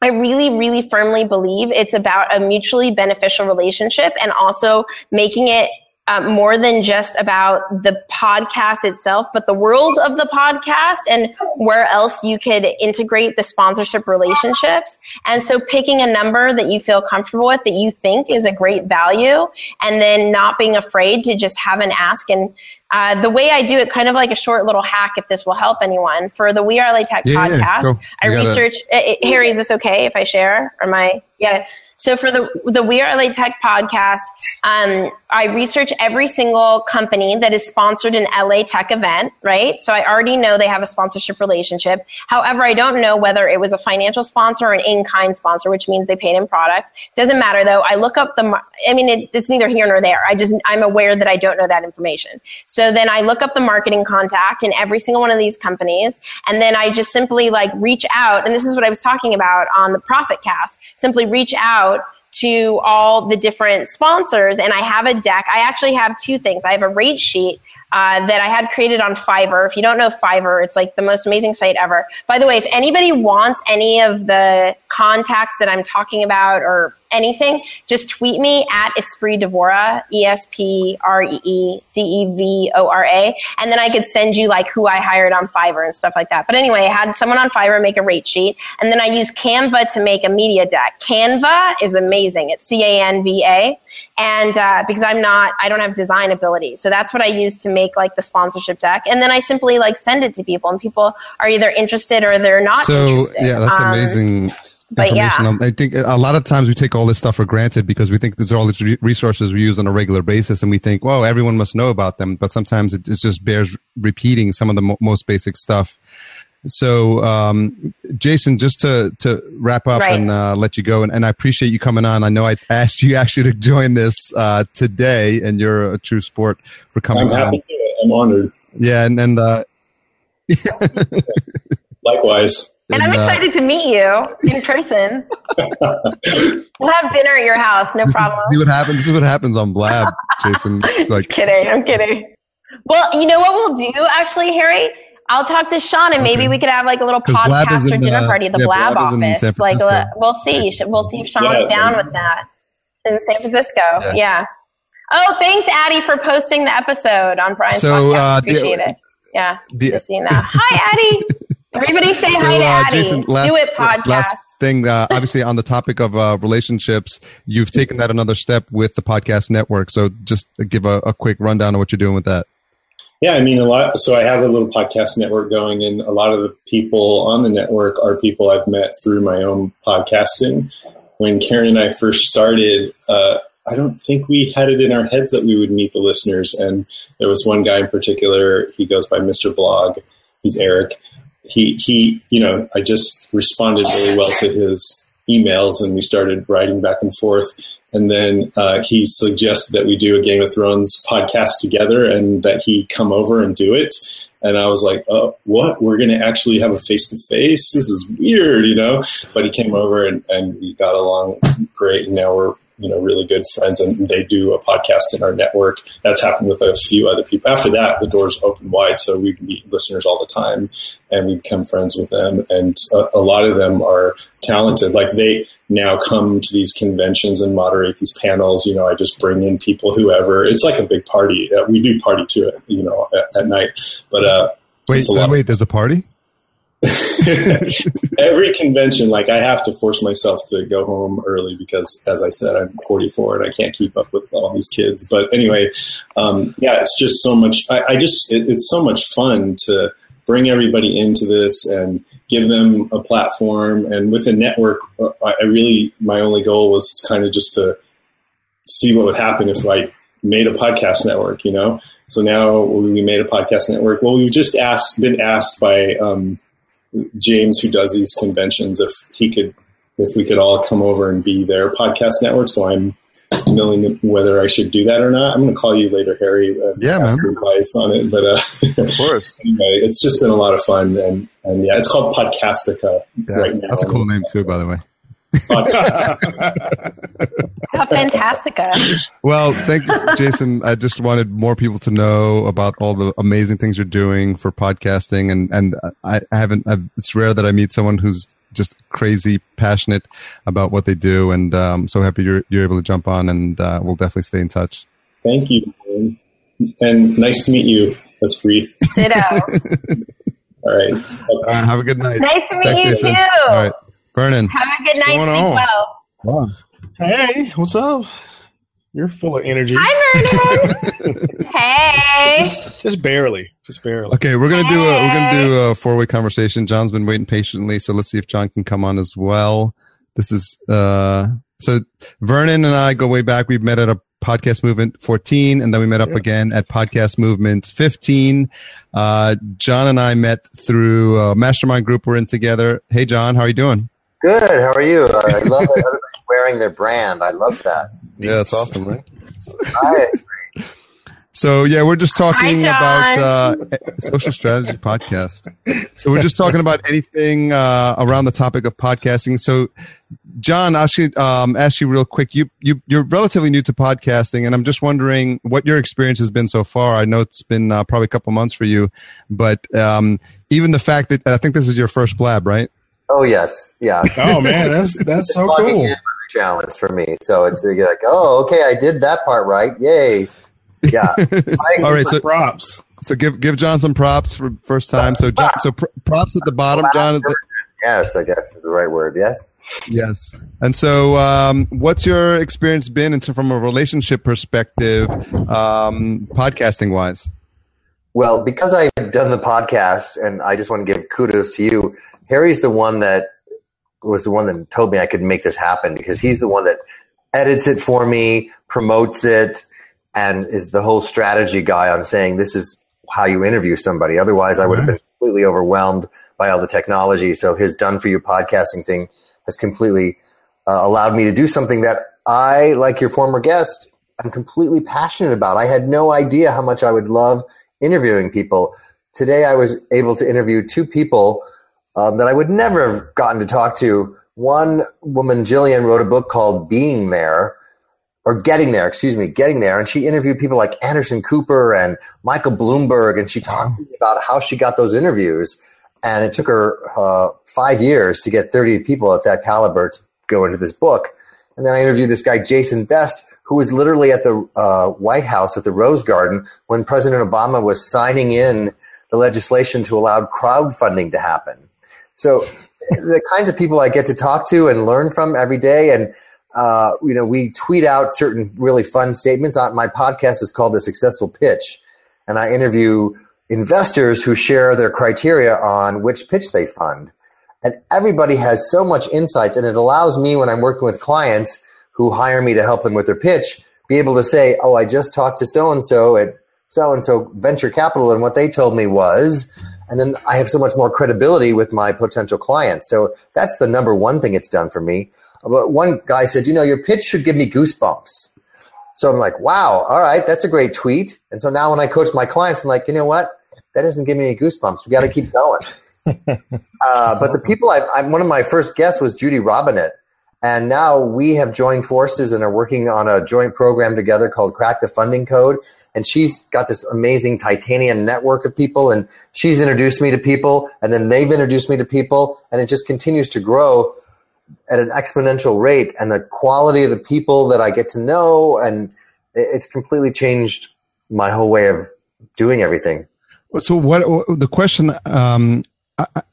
I really, really firmly believe it's about a mutually beneficial relationship and also making it um, more than just about the podcast itself, but the world of the podcast and where else you could integrate the sponsorship relationships. And so picking a number that you feel comfortable with that you think is a great value and then not being afraid to just have an ask. And uh, the way I do it, kind of like a short little hack, if this will help anyone, for the We Are LA Tech yeah, podcast, yeah, I research. Uh, Harry, is this okay if I share? Or my yeah? So for the the We Are LA Tech podcast, um, I research every single company that is sponsored an LA Tech event, right? So I already know they have a sponsorship relationship. However, I don't know whether it was a financial sponsor or an in-kind sponsor, which means they paid in product. Doesn't matter though. I look up the. I mean, it, it's neither here nor there. I just I'm aware that I don't know that information. So then I look up the marketing contact in every single one of these companies, and then I just simply like reach out. And this is what I was talking about on the Profit Cast. Simply reach out to all the different sponsors and I have a deck. I actually have two things. I have a rate sheet uh, that I had created on Fiverr. If you don't know Fiverr, it's like the most amazing site ever. By the way, if anybody wants any of the contacts that I'm talking about or anything, just tweet me at Espree Devora, E S P R E E D E V O R A, and then I could send you like who I hired on Fiverr and stuff like that. But anyway, I had someone on Fiverr make a rate sheet, and then I used Canva to make a media deck. Canva is amazing. It's C A N V A and uh, because I'm not, I don't have design ability, so that's what I use to make like the sponsorship deck, and then I simply like send it to people, and people are either interested or they're not. So interested. yeah, that's Um, amazing. but yeah. information. I think a lot of times we take all this stuff for granted because we think these are all the re- resources we use on a regular basis, and we think, "Well, everyone must know about them." But sometimes it, it just bears repeating some of the mo- most basic stuff. So, um, Jason, just to to wrap up Right. and uh, let you go, and, and I appreciate you coming on. I know I asked you actually to join this uh, today, and you're a true sport for coming I'm on. happy to it. I'm honored. Yeah, and and uh, Likewise. And I'm uh, excited to meet you in person. we'll have dinner at your house, no this is, problem. see what happens. This is what happens on Blab, Jason. It's like Just kidding. I'm kidding. Well, you know what we'll do actually, Harry? I'll talk to Sean and maybe Okay. we could have like a little podcast or in, dinner uh, party at the yeah, Blab, Blab office. Like, uh, we'll see. We'll see if Sean's Yeah. down with that in San Francisco. Yeah. Yeah. Oh, thanks, Addie, for posting the episode on Brian's So, podcast. uh, the- Appreciate it. Yeah, the- just seeing that. Hi, Addie. Everybody say So, hi to uh, Addie. Jason, last, Do it podcast. last thing, uh, obviously on the topic of uh, relationships, you've taken that another step with the podcast network. So just give a, a quick rundown of what you're doing with that. Yeah, I mean, a lot. So I have a little podcast network going, and a lot of the people on the network are people I've met through my own podcasting. When Karen and I first started, uh, I don't think we had it in our heads that we would meet the listeners. And there was one guy in particular. He goes by Mr. Blog. He's Eric. He he. You know, I just responded really well to his emails, and we started writing back and forth. And then uh, he suggested that we do a Game of Thrones podcast together and that he come over and do it. And I was like, oh, what? We're going to actually have a face to face? This is weird, you know? But he came over and, and we got along great. And now we're, you know, really good friends and they do a podcast in our network. That's happened with a few other people. After that, the doors open wide. So we meet listeners all the time and we become friends with them. And a, a lot of them are talented. Like they now come to these conventions and moderate these panels. You know, I just bring in people, whoever. It's like a big party. Uh, we do party to it, you know, at, at night. But uh, Wait, wait, there's a party? every convention, like I have to force myself to go home early because, as I said, I'm 44 and I can't keep up with all these kids. But anyway, um, yeah, it's just so much. I, I just it, it's so much fun to bring everybody into this and give them a platform. And with a network, uh, I I really my only goal was kind of just to see what would happen if I made a podcast network. You know. So now we made a podcast network. Well, we've just asked, been asked by um, James, who does these conventions, if he could, if we could all come over and be their podcast network. So I'm knowing whether I should do that or not. I'm going to call you later, Harry. And Yeah, ask man. advice on it. But uh, Of course. anyway, it's just been a lot of fun, and and yeah, it's called Podcastica Yeah, right now. that's a cool name too, by the way. How fantastica. Well, thank you, Jason. I just wanted more people to know about all the amazing things you're doing for podcasting, and and I, I haven't. I've, it's rare that I meet someone who's just crazy passionate about what they do, and um, so happy you're you're able to jump on, and uh, we'll definitely stay in touch. Thank you, and nice to meet you, Espree. Ditto. All right. All right, have a good night. nice to meet Thanks, you Jason. too. All right, Vernon. Have a good night. going Sleep on? well. Hey, what's up? You're full of energy. Hi, Vernon. hey. Just barely. Just barely. Okay, we're gonna do a we're gonna do a four way conversation. John's been waiting patiently, so let's see if John can come on as well. This is uh So Vernon and I go way back. We've met at a podcast movement 14 and then we met up again at podcast movement 15 uh, john and i met through a mastermind group we're in together hey john how are you doing good how are you uh, i love that everybody's wearing their brand i love that yeah it's awesome right I so yeah, we're just talking Hi, about uh, social strategy podcast. So we're just talking about anything uh, around the topic of podcasting. So, John, I should um, ask you real quick. You you you're relatively new to podcasting, and I'm just wondering what your experience has been so far. I know it's been uh, probably a couple months for you, but um, even the fact that I think this is your first blab, right? Oh yes yeah Oh man, that's that's so cool. challenge for me so it's like oh okay i did that part right yay yeah All right, so Props. so give give John some props for first time. So John, so pr- props at the bottom, John. Is the, yes i guess is the right word yes Yes. And so, um, what's your experience been in, from a relationship perspective, um, podcasting wise? Well, because I've done the podcast, and I just want to give kudos to you. Harry's the one that was the one that told me I could make this happen because he's the one that edits it for me, promotes it, and is the whole strategy guy on saying this is how you interview somebody. Otherwise, I would have been completely overwhelmed by all the technology. So his done for you podcasting thing has completely uh, allowed me to do something that I, like your former guest, I'm completely passionate about. I had no idea how much I would love interviewing people. Today, I was able to interview two people um, that I would never have gotten to talk to. One woman, Jillian, wrote a book called Being There, or Getting There, excuse me, Getting There. And she interviewed people like Anderson Cooper and Michael Bloomberg. And she talked to me about how she got those interviews. And it took her uh, five years to get 30 people of that caliber to go into this book. And then I interviewed this guy, Jason Best, who was literally at the uh, White House at the Rose Garden when President Obama was signing in the legislation to allow crowdfunding to happen. So the kinds of people I get to talk to and learn from every day, and uh, you know, we tweet out certain really fun statements. Uh, My podcast is called The Successful Pitch, and I interview investors who share their criteria on which pitch they fund. And everybody has so much insights, and it allows me when I'm working with clients who hire me to help them with their pitch, be able to say, "Oh, I just talked to so and so at so and so venture capital, and what they told me was." And then I have so much more credibility with my potential clients. So that's the number one thing it's done for me. But one guy said, "You know, your pitch should give me goosebumps." So I'm like, "Wow, all right, that's a great tweet." And so now when I coach my clients, I'm like, "You know what? That doesn't give me any goosebumps. We got to keep going." Uh, but the people I, I'm one of my first guests was Judy Robinett, and now we have joined forces and are working on a joint program together called Crack the Funding Code. And she's got this amazing titanium network of people, and she's introduced me to people, and then they've introduced me to people, and it just continues to grow at an exponential rate. And the quality of the people that I get to know, and it's completely changed my whole way of doing everything. So what the question? Um,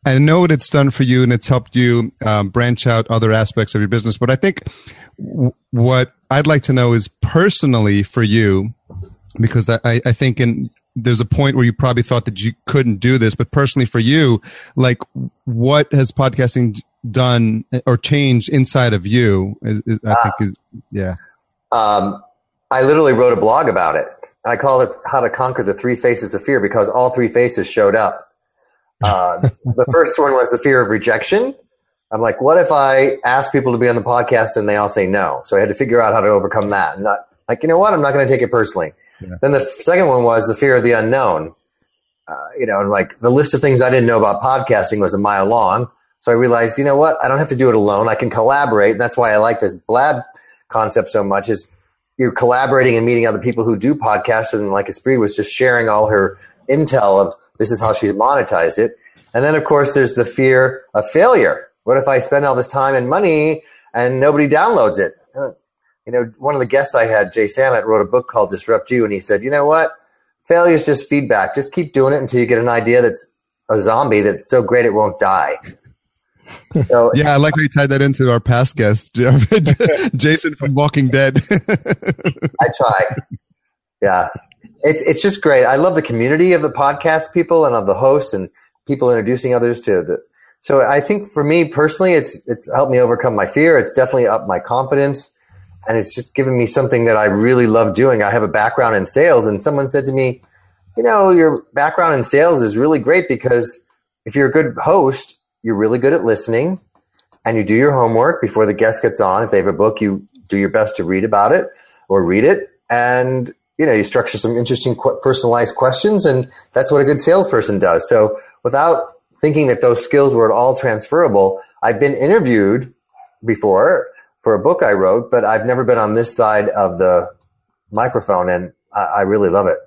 I, know what it's done for you, and it's helped you um, branch out other aspects of your business. But I think w- what I'd like to know is personally for you, because I, I- think in there's a point where you probably thought that you couldn't do this, but personally for you, like what has podcasting done or changed inside of you? Is, is, I think is yeah. um, I literally wrote a blog about it. I called it "How to Conquer the Three Faces of Fear" because all three faces showed up. Uh, the first one was the fear of rejection. I'm like, what if I ask people to be on the podcast and they all say no? So I had to figure out how to overcome that. And not like, you know what? I'm not going to take it personally. Then the second one was the fear of the unknown. Uh, you know, and like the list of things I didn't know about podcasting was a mile long. So I realized, you know what? I don't have to do it alone. I can collaborate. And that's why I like this blab concept so much is you're collaborating and meeting other people who do podcasts. And like Espree was just sharing all her intel of this is how she's monetized it. And then of course there's the fear of failure. What if I spend all this time and money and nobody downloads it? You know, one of the guests I had, Jay Samit, wrote a book called Disrupt You, and he said, you know what? Failure is just feedback. Just keep doing it until you get an idea that's a zombie that's so great it won't die. So Yeah, I like how you tied that into our past guest, Jason from Walking Dead. I try. Yeah. It's it's just great. I love the community of the podcast people and of the hosts and people introducing others to the So I think for me personally, it's it's helped me overcome my fear. It's definitely up my confidence, and it's just given me something that I really love doing. I have a background in sales, and someone said to me, "You know, your background in sales is really great because if you're a good host, you're really good at listening, and you do your homework before the guest gets on. If they have a book, you do your best to read about it or read it, and you know you structure some interesting personalized questions, and that's what a good salesperson does. So without thinking that those skills were at all transferable. I've been interviewed before for a book I wrote, but I've never been on this side of the microphone, and I, I really love it.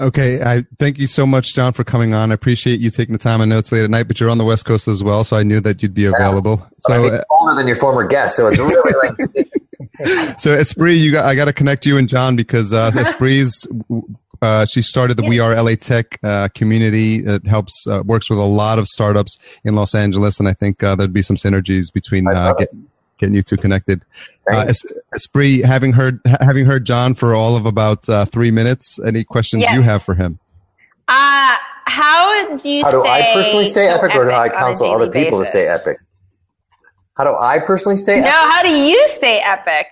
Okay, I thank you so much, John, for coming on. I appreciate you taking the time. I know it's late at night, but you're on the West Coast as well, so I knew that you'd be available. Yeah. So I mean, older than your former guest, so it's really like. so Espree, you got I got to connect you and John because uh, Espree's uh, she started the We Are LA Tech uh, community. It helps uh, works with a lot of startups in Los Angeles, and I think uh, there'd be some synergies between uh, get, getting you two connected. Uh, Espree, having heard having heard John for all of about three minutes, any questions yes. you have for him? Uh, how do you? How do I personally stay epic, or do I counsel other people basis? to stay epic? How do I personally stay? Epic? No, epic? how do you stay epic?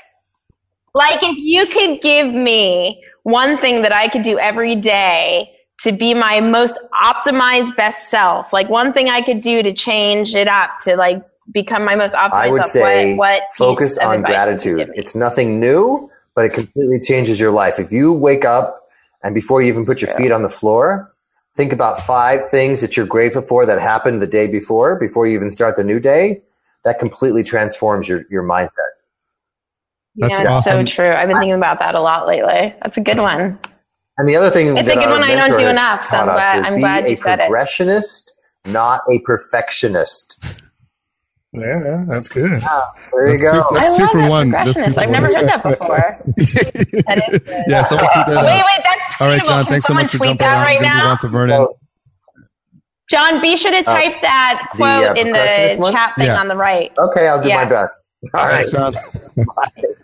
Like if you could give me one thing that I could do every day to be my most optimized best self. Like one thing I could do to change it up to like become my most optimized I would. Say what, what focus on gratitude. It's nothing new, but it completely changes your life. If you wake up and before you even put your feet on the floor, think about five things that you're grateful for that happened the day before, before you even start the new day. That completely transforms your, your mindset. That's yeah, it's so true. I've been thinking about that a lot lately. That's a good one. And the other thing it's a good one I don't do enough. So I'm glad, I'm glad you said it. progressionist, not a perfectionist. Yeah, that's good. Yeah, there you go. Two, that's I two love for that one. That's I've never heard that before. that is. Yeah, someone tweet that. Wait, wait, that's tweetable. All right, John. Thanks so much for jumping on. Right now? On to Vernon. John, be sure to type uh, that quote the, uh, in the chat thing yeah. on the right. Okay, I'll do yeah. my best. All right, Sean.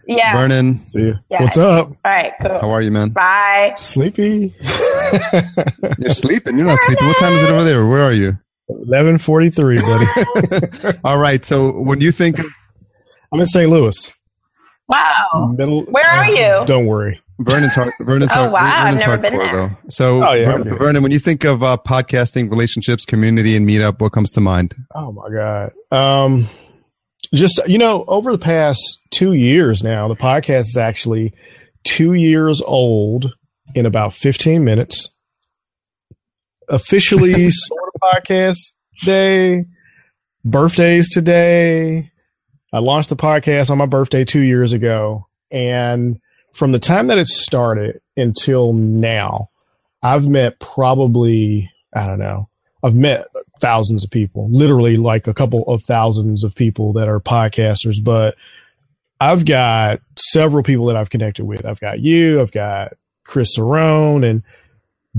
yeah. Vernon. See you. Yeah. What's up? All right, cool. How are you, man? Bye. Sleepy. You're sleeping. You're not sleeping. What time is it over there? Where are you? 11:43, buddy. All right. So when you think I'm in St. Louis. Wow. Middle, Where are you? Don't worry. Vernon's hard. Vernon's oh hard, wow! Vernon's I've never been there. Though. So, oh, yeah, Vernon, when you think of uh, podcasting, relationships, community, and meetup, what comes to mind? Oh my god! Um, just you know over the past two years now the podcast is actually two years old in about 15 minutes officially sort of podcast day. Birthdays today. I launched the podcast on my birthday two years ago. And from the time that it started until now i've met probably i don't know I've met thousands of people, literally like a couple of thousands of people that are podcasters, but I've got several people that I've connected with. I've got you, I've got Chris Cerrone and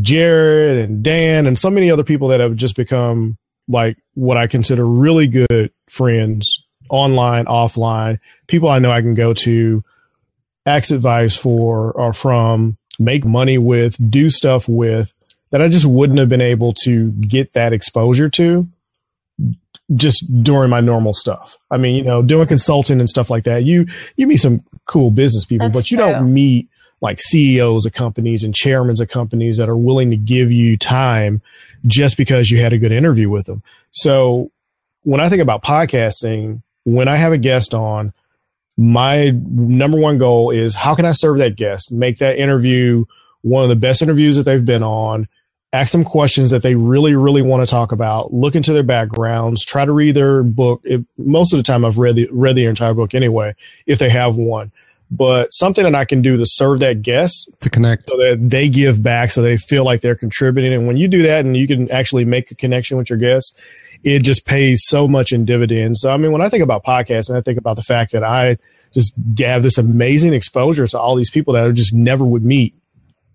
Jared and Dan and so many other people that have just become like what I consider really good friends online, offline, people I know I can go to, ask advice for or from, make money with, do stuff with that I just wouldn't have been able to get that exposure to just during my normal stuff. I mean, you know, doing consulting and stuff like that. You you meet some cool business people, That's but you true. don't meet like CEOs of companies and chairmen of companies that are willing to give you time just because you had a good interview with them. So when I think about podcasting, when I have a guest on, my number one goal is how can I serve that guest, make that interview one of the best interviews that they've been on, ask them questions that they really, really want to talk about, look into their backgrounds, try to read their book. It, most of the time I've read the, read the entire book anyway, if they have one, but something that I can do to serve that guest to connect so that they give back so they feel like they're contributing. And when you do that and you can actually make a connection with your guests, it just pays so much in dividends. So, I mean, when I think about podcasts and I think about the fact that I just have this amazing exposure to all these people that I just never would meet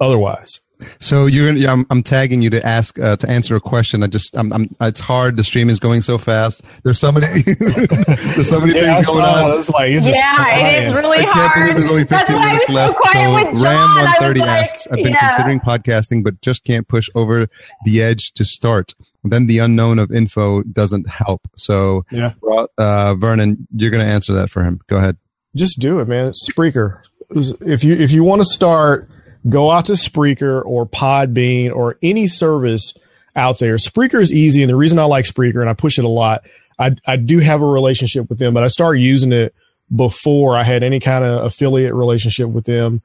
otherwise. So you're, yeah, I'm, I'm tagging you to ask uh, to answer a question. I just, I'm, I'm, it's hard. The stream is going so fast. There's so many, there's so many yeah, things going on. It like, yeah, it is really I hard. can't believe there's only 15 minutes left. So, so Ram 130 like, asks, I've been yeah. considering podcasting, but just can't push over the edge to start. then the unknown of info doesn't help. So, Yeah. uh, Vernon, you're going to answer that for him. Go ahead. Just do it, man. Spreaker. If you if you want to start, go out to Spreaker or Podbean or any service out there. Spreaker is easy, and the reason I like Spreaker and I push it a lot, I I do have a relationship with them, but I started using it before I had any kind of affiliate relationship with them.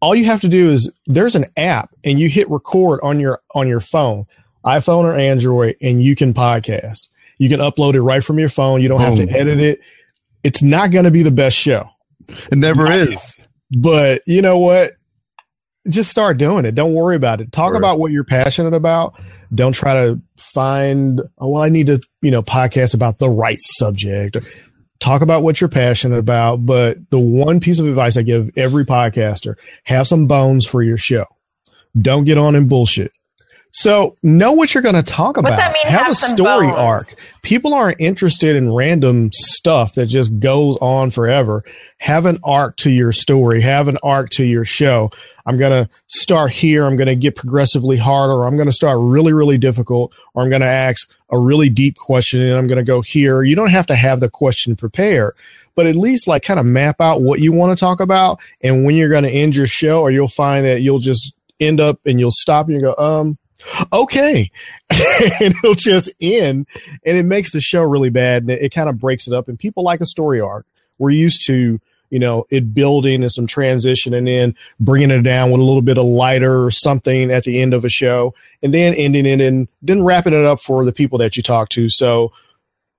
All you have to do is there's an app, and you hit record on your on your phone, iPhone or Android, and you can podcast. You can upload it right from your phone. You don't have to edit it. It's not going to be the best show. It never is. But you know what? Just start doing it. Don't worry about it. Talk about what you're passionate about. Don't try to find, oh, well, I need to, you know, podcast about the right subject. Talk about what you're passionate about. But the one piece of advice I give every podcaster have some bones for your show. Don't get on and bullshit. So know what you're going to talk What's about. that mean, have, have a story bones? arc. People aren't interested in random stuff that just goes on forever. Have an arc to your story. Have an arc to your show. I'm going to start here. I'm going to get progressively harder. I'm going to start really, really difficult. Or I'm going to ask a really deep question and I'm going to go here. You don't have to have the question prepared, but at least like kind of map out what you want to talk about and when you're going to end your show, or you'll find that you'll just end up and you'll stop and you go, um, okay. and it'll just end and it makes the show really bad and it, it kind of breaks it up and people like a story arc. We're used to, you know, it building and some transition and then bringing it down with a little bit of lighter or something at the end of a show and then ending it and then wrapping it up for the people that you talk to. So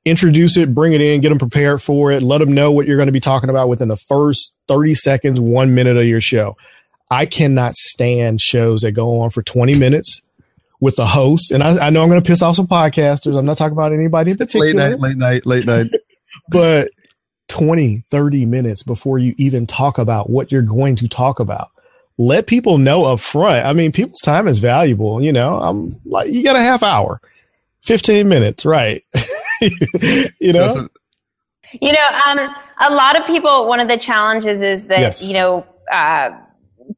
introduce it, bring it in, get them prepared for it, let them know what you're going to be talking about within the first 30 seconds, one minute of your show. I cannot stand shows that go on for 20 minutes with the host. And I, I know I'm going to piss off some podcasters. I'm not talking about anybody in particular. Late night, late night, late night. but 20, 30 minutes before you even talk about what you're going to talk about. Let people know up front. I mean, people's time is valuable. You know, I'm like, you got a half hour, 15 minutes, right? you know, So- You know, um, a lot of people, one of the challenges is that, Yes. you know, uh,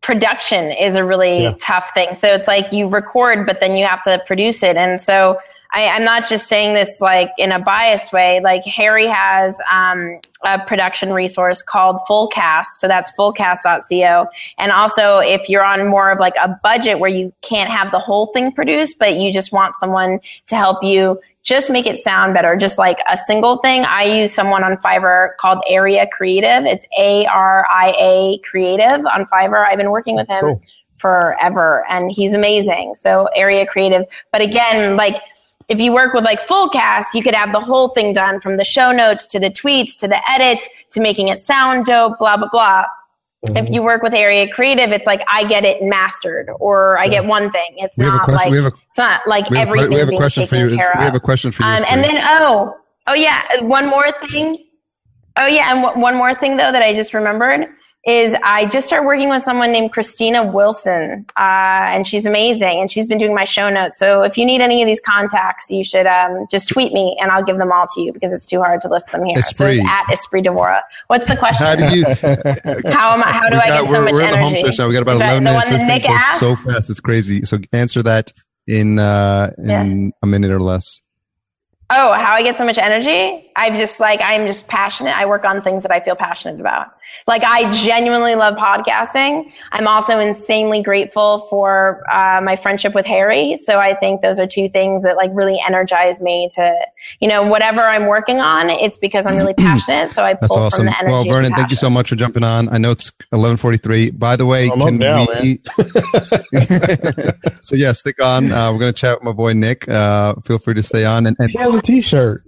production is a really Yeah. tough thing. So it's like you record, but then you have to produce it. And so I, I'm not just saying this like in a biased way. Like Harry has um, a production resource called Fullcast. So that's fullcast.co. And also if you're on more of like a budget where you can't have the whole thing produced, but you just want someone to help you just make it sound better, just like a single thing. I use someone on Fiverr called Aria Creative. It's A R I A Creative on Fiverr. I've been working with him Cool. forever and he's amazing. So Aria Creative. But again, like if you work with like Fullcast, you could have the whole thing done from the show notes to the tweets to the edits to making it sound dope, blah, blah, blah. If you work with Aria Creative, it's like I get it mastered or I get one thing. It's We have a not like a- it's not like we everything we have a question for you. We have a question for you. Um, and then, oh, oh yeah, one more thing. Oh yeah, and w- one more thing though that I just remembered is I just started working with someone named Christina Wilson, uh, and she's amazing, and she's been doing my show notes. So if you need any of these contacts, you should um, just tweet me, and I'll give them all to you because it's too hard to list them here. So Espree. it's at Espree Devora. What's the question? how do you? How am I? How do I get we're, so much we're at the home energy? stretch now. We got about Is that 11 the minutes. one This that thing Nick goes asked? so fast. It's crazy. So answer that in uh, in a minute or less. Oh, how I get so much energy? I'm just like, I'm just passionate. I work on things that I feel passionate about. Like, I genuinely love podcasting. I'm also insanely grateful for uh, my friendship with Harry. So I think those are two things that like really energize me to, you know, whatever I'm working on, it's because I'm really passionate. So I That's pull from awesome. the energy. Well, Vernon, thank you so much for jumping on. I know it's 11:43. By the way, I'm can now, we? so yeah, stick on. Uh, we're gonna chat with my boy Nick. Uh, feel free to stay on. And, and he has a t-shirt.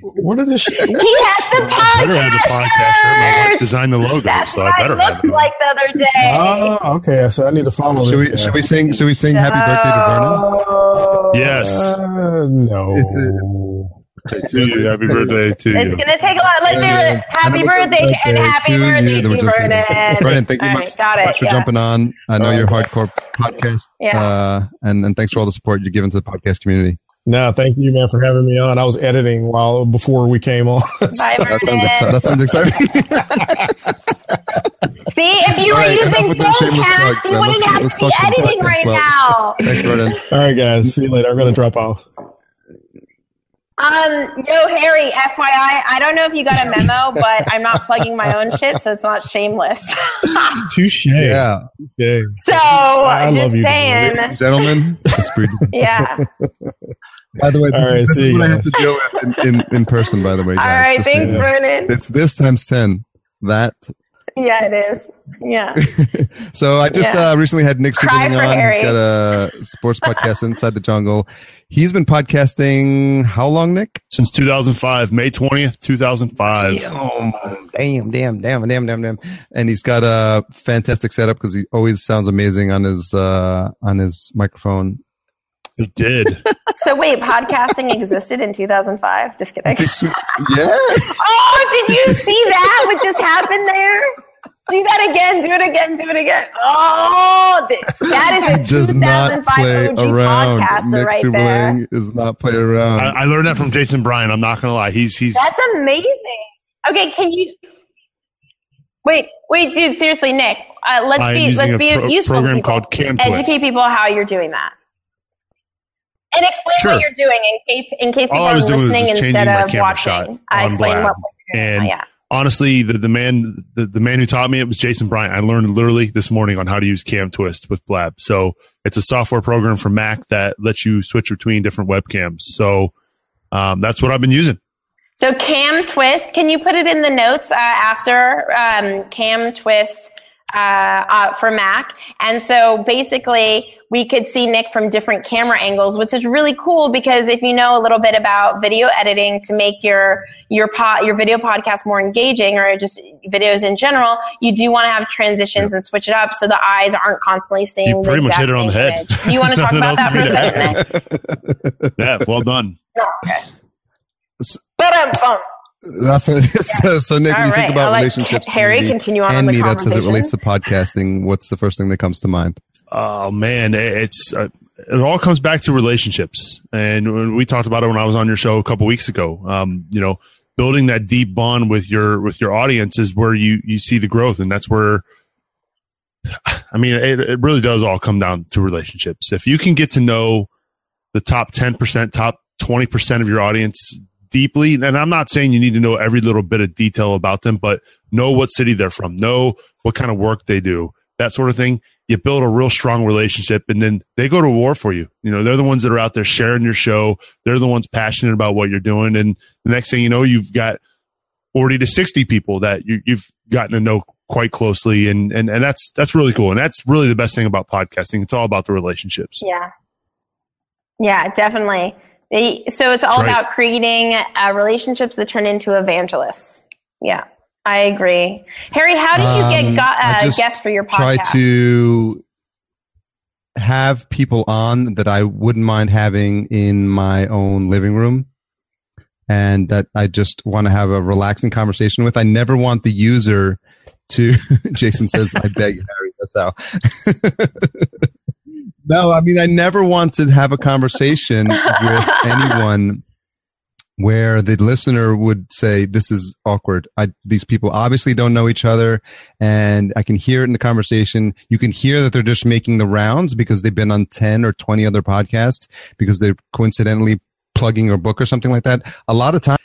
What is this? Sh- He has the I better have the podcast shirt. My wife podcast. designed the logo, That's so what I I better have looked it. like the other day. Oh, okay. So I need to follow should this. we guy. should we sing should we sing Happy Birthday to Vernon? Yes. Uh, no. It's a, to you. Happy birthday to you. It's gonna take a lot. Let's do it. Happy birthday and happy birthday Then we're to just- Vernon. Vernon, thank you All much, got much it. for yeah. jumping on. I know you're hardcore podcast. Yeah. Uh, and and thanks for all the support you're giving to the podcast community. No, thank you, man, for having me on. I was editing while before we came on. Bye, That sounds Vernon. exci- that sounds exciting. See, if you All were right, using with the shameless Fullcast, you wouldn't Let's- have let's to be editing right now. Thanks, Jordan. All right, guys. See you later. I'm going to drop off. Um, yo, Harry, FYI, I don't know if you got a memo, but I'm not plugging my own shit, so it's not shameless. Touche. Yeah, Okay. so, I'm just love you, saying. gentlemen. Yeah. By the way, this, right, this is you what I have to deal with in, in, in person. By the way, All guys. right. just Thanks. Vernon. It's this times ten. That. Yeah, it is. Yeah. So I just Yeah. uh, recently had Nick Cry Shipping on. Harry. He's got a sports podcast, Inside the Jungle. He's been podcasting how long, Nick? Since 2005, May 20th, 2005. Damn, damn, damn, damn, damn, damn. And he's got a fantastic setup because he always sounds amazing on his uh, on his microphone. It did. So wait, podcasting existed in 2005? Just kidding. yeah. Oh, did you see that? What just happened there? Do that again. Do it again. Do it again. Oh, that is a Does not 2005 play OG around. podcaster Nick right there. Superling is not play around. I, I learned that from Jason Bryan. I'm not gonna lie. He's he's That's amazing. Okay, can you wait? Wait, dude. Seriously, Nick. Uh, let's I'm be let's a be pro- useful. program people. called Cam Educate people how you're doing that, and explain Sure. what you're doing in case in case people All I are was doing was listening instead of watching. I on explain what we're doing. And yeah. Honestly, the, the man the, the man who taught me it was Jason Bryant. I learned literally this morning on how to use CamTwist with Blab. So it's a software program for Mac that lets you switch between different webcams. So um, that's what I've been using. So CamTwist, can you put it in the notes uh, after um, CamTwist uh, uh, for Mac? And so basically, we could see Nick from different camera angles, which is really cool because if you know a little bit about video editing to make your your po- your video podcast more engaging, or just videos in general, you do want to have transitions and switch it up so the eyes aren't constantly seeing. You pretty the much hit it on the head. image. Do you want to talk about that for a second. Yeah, well done. No, okay. Ba-dum-bum. That's what, so, so Nick, All when you right, think about I'll relationships, Harry community, continue on and on the meetups as it relates to podcasting. What's the first thing that comes to mind? Oh man, it's uh, it all comes back to relationships, and we talked about it when I was on your show a couple weeks ago. Um, you know, building that deep bond with your with your audience is where you you see the growth, and that's where. I mean, it, it really does all come down to relationships. If you can get to know the top ten percent, top twenty percent of your audience deeply, and I'm not saying you need to know every little bit of detail about them, but know what city they're from, know what kind of work they do, that sort of thing you build a real strong relationship and then they go to war for you. You know, they're the ones that are out there sharing your show. They're the ones passionate about what you're doing. And the next thing you know, you've got 40 to 60 people that you, you've gotten to know quite closely. And, and, and that's, that's really cool. And that's really the best thing about podcasting. It's all about the relationships. Yeah. Yeah, definitely. They, so it's all about creating uh, relationships that turn into evangelists. Yeah, I agree. Harry, how do you Um, get go- uh, guests for your Try to have people on that I wouldn't mind having in my own living room. And that I just want to have a relaxing conversation with. I never want the user to, Jason says, I beg, you, Harry, that's how. no, I mean, I never want to have a conversation with anyone where the listener would say, "This is awkward. I, these people obviously don't know each other, and I can hear it in the conversation. You can hear that they're just making the rounds because they've been on ten or twenty other podcasts because they're coincidentally plugging a book or something like that. A lot of times."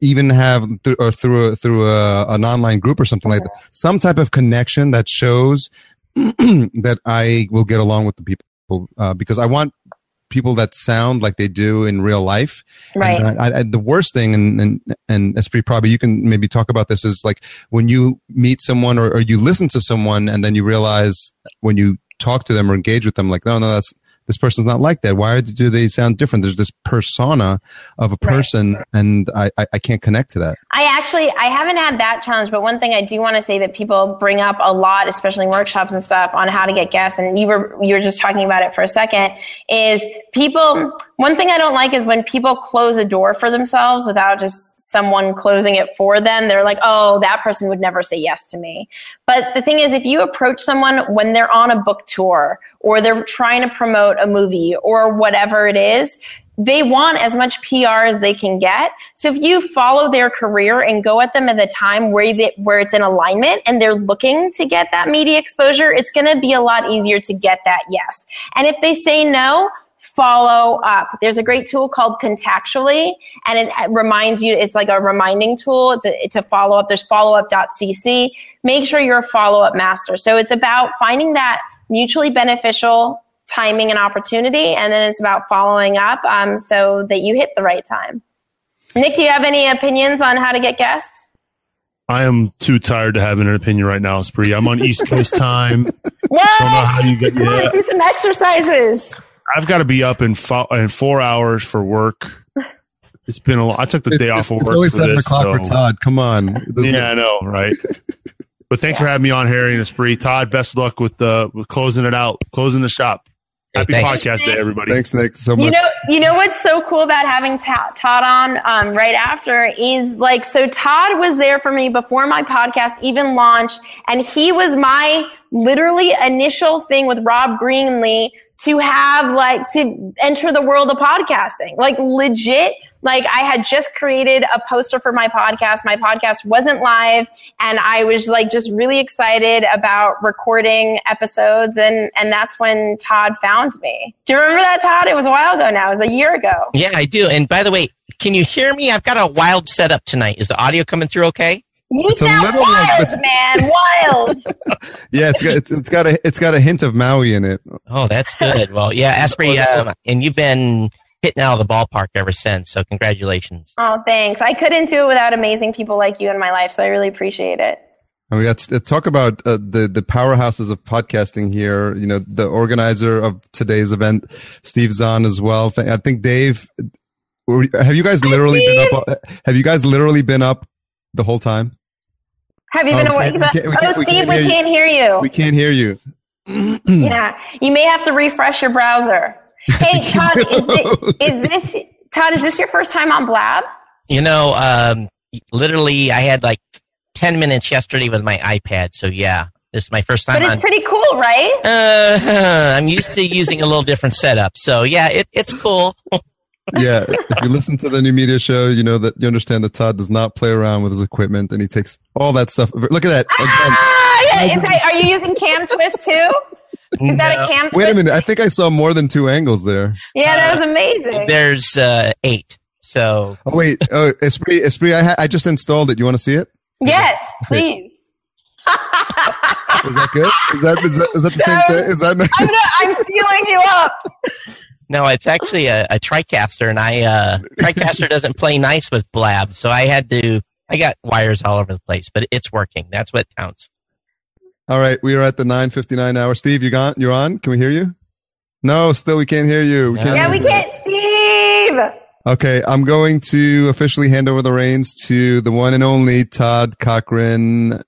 Even have th- or through a, through a, an online group or something like that, some type of connection that shows that I will get along with the people uh, because I want people that sound like they do in real life. right. And I, I, the worst thing, and and and Esprit, probably you can maybe talk about this, is like when you meet someone or, or you listen to someone, and then you realize when you talk to them or engage with them, like, no, no, that's this person's not like that. Why do they sound different? There's this persona of a person, and I, I I can't connect to that. I actually I haven't had that challenge, but one thing I do want to say that people bring up a lot, especially in workshops and stuff, on how to get guests, and you were you were just talking about it for a second, is people. One thing I don't like is when people close a door for themselves without just someone closing it for them. They're like, oh, that person would never say yes to me. But the thing is, if you approach someone when they're on a book tour or they're trying to promote a movie or whatever it is, they want as much PR as they can get. So if you follow their career and go at them at the time where they, where it's in alignment and they're looking to get that media exposure, it's going to be a lot easier to get that yes. And if they say no, follow up. There's a great tool called Contactually, and it reminds you, it's like a reminding tool to, to follow up. There's followup.cc. Make sure you're a follow up master. So it's about finding that mutually beneficial timing and opportunity, and then it's about following up um, so that you hit the right time. Nick, do you have any opinions on how to get guests? I am too tired to have an opinion right now, Spree. I'm on East Coast time. what? Don't know how you get, yeah. Do some exercises. I've got to be up in, fo- in four hours for work. It's been a. I took the day off of work. It's only seven this, o'clock so. for Todd. Come on. Yeah, I know, right? but thanks yeah. for having me on, Harry and Espree. Todd, best luck with the with closing it out, closing the shop. Happy podcast day, everybody. Thanks, Nick, so much. You know, you know what's so cool about having Todd on um, right after is like, so Todd was there for me before my podcast even launched, and he was my literally initial thing with Rob Greenlee to have like to enter the world of podcasting. Like legit, like I had just created a poster for my podcast. My podcast wasn't live and I was like just really excited about recording episodes and and that's when Todd found me. Do you remember that Todd? It was a while ago now. It was a year ago. Yeah, I do. And by the way, can you hear me? I've got a wild setup tonight. Is the audio coming through okay? You it's sound wild, man. Wild. yeah, it's got it's, it's got a it's got a hint of Maui in it. Oh, that's good. Well, yeah, Espree, um, and you've been hitting out of the ballpark ever since. So congratulations. Oh, thanks. I couldn't do it without amazing people like you in my life. So I really appreciate it. And we got to talk about uh, the the powerhouses of podcasting here. You know, the organizer of today's event, Steve Zahn, as well. I think Dave. Have you guys literally been up? Have you guys literally been up the whole time? Have you been oh, awake? oh, Steve, we can't hear you. We can't hear you. yeah, you may have to refresh your browser. Hey, Todd, is, this, is this Todd? Is this your first time on Blab? You know, um, literally, I had like ten minutes yesterday with my iPad. So yeah, this is my first time. But it's on. pretty cool, right? Uh, I'm used to using a little different setup. So yeah, it, it's cool. yeah, if you listen to the new media show, you know that you understand that Todd does not play around with his equipment, and he takes all that stuff. Look at that! Ah, yeah, that, are you using CamTwist too? Is that a cam? Wait a minute! I think I saw more than two angles there. Yeah, that was amazing. There's uh, eight. So. Oh wait! Oh, Espree, Espree, I, ha- I just installed it. You want to see it? Yes, please. is that good? Is that is that, is that the same thing? Is that? I'm, I'm feeling you up. No, it's actually a, a TriCaster, and I uh, TriCaster doesn't play nice with Blab, so I had to. I got wires all over the place, but it's working. That's what counts. All right, we are at the 9:59 hour. Steve, you got you're on. Can we hear you? No, still we can't hear you. We can't yeah, we can't. Steve. Okay, I'm going to officially hand over the reins to the one and only Todd Cochran,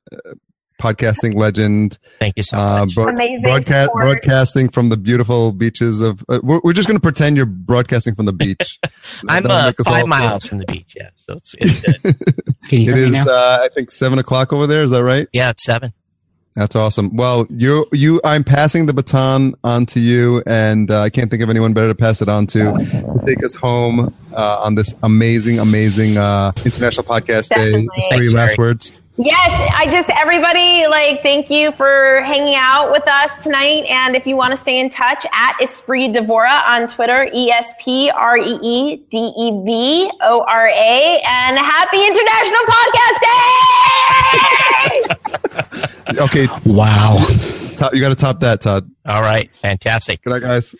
podcasting legend. Thank you so uh, much. Bro- Amazing broadcast, broadcasting from the beautiful beaches of. Uh, we're, we're, just going to pretend you're broadcasting from the beach. I'm uh, five miles from the beach. Yeah, so it's, it's good. Can you it is, uh, I think seven o'clock over there. Is that right? Yeah, it's seven. That's awesome. Well, you, you, I'm passing the baton on to you, and uh, I can't think of anyone better to pass it on to to take us home uh, on this amazing, amazing uh, International Podcast Definitely. Day. Three last words. Yes, I just everybody like thank you for hanging out with us tonight. And if you want to stay in touch, at Espree Devora on Twitter, E S P R E E D E V O R A, and happy International Podcast Day! okay. Wow. Top, you got to top that, Todd. All right. Fantastic. Good night, guys.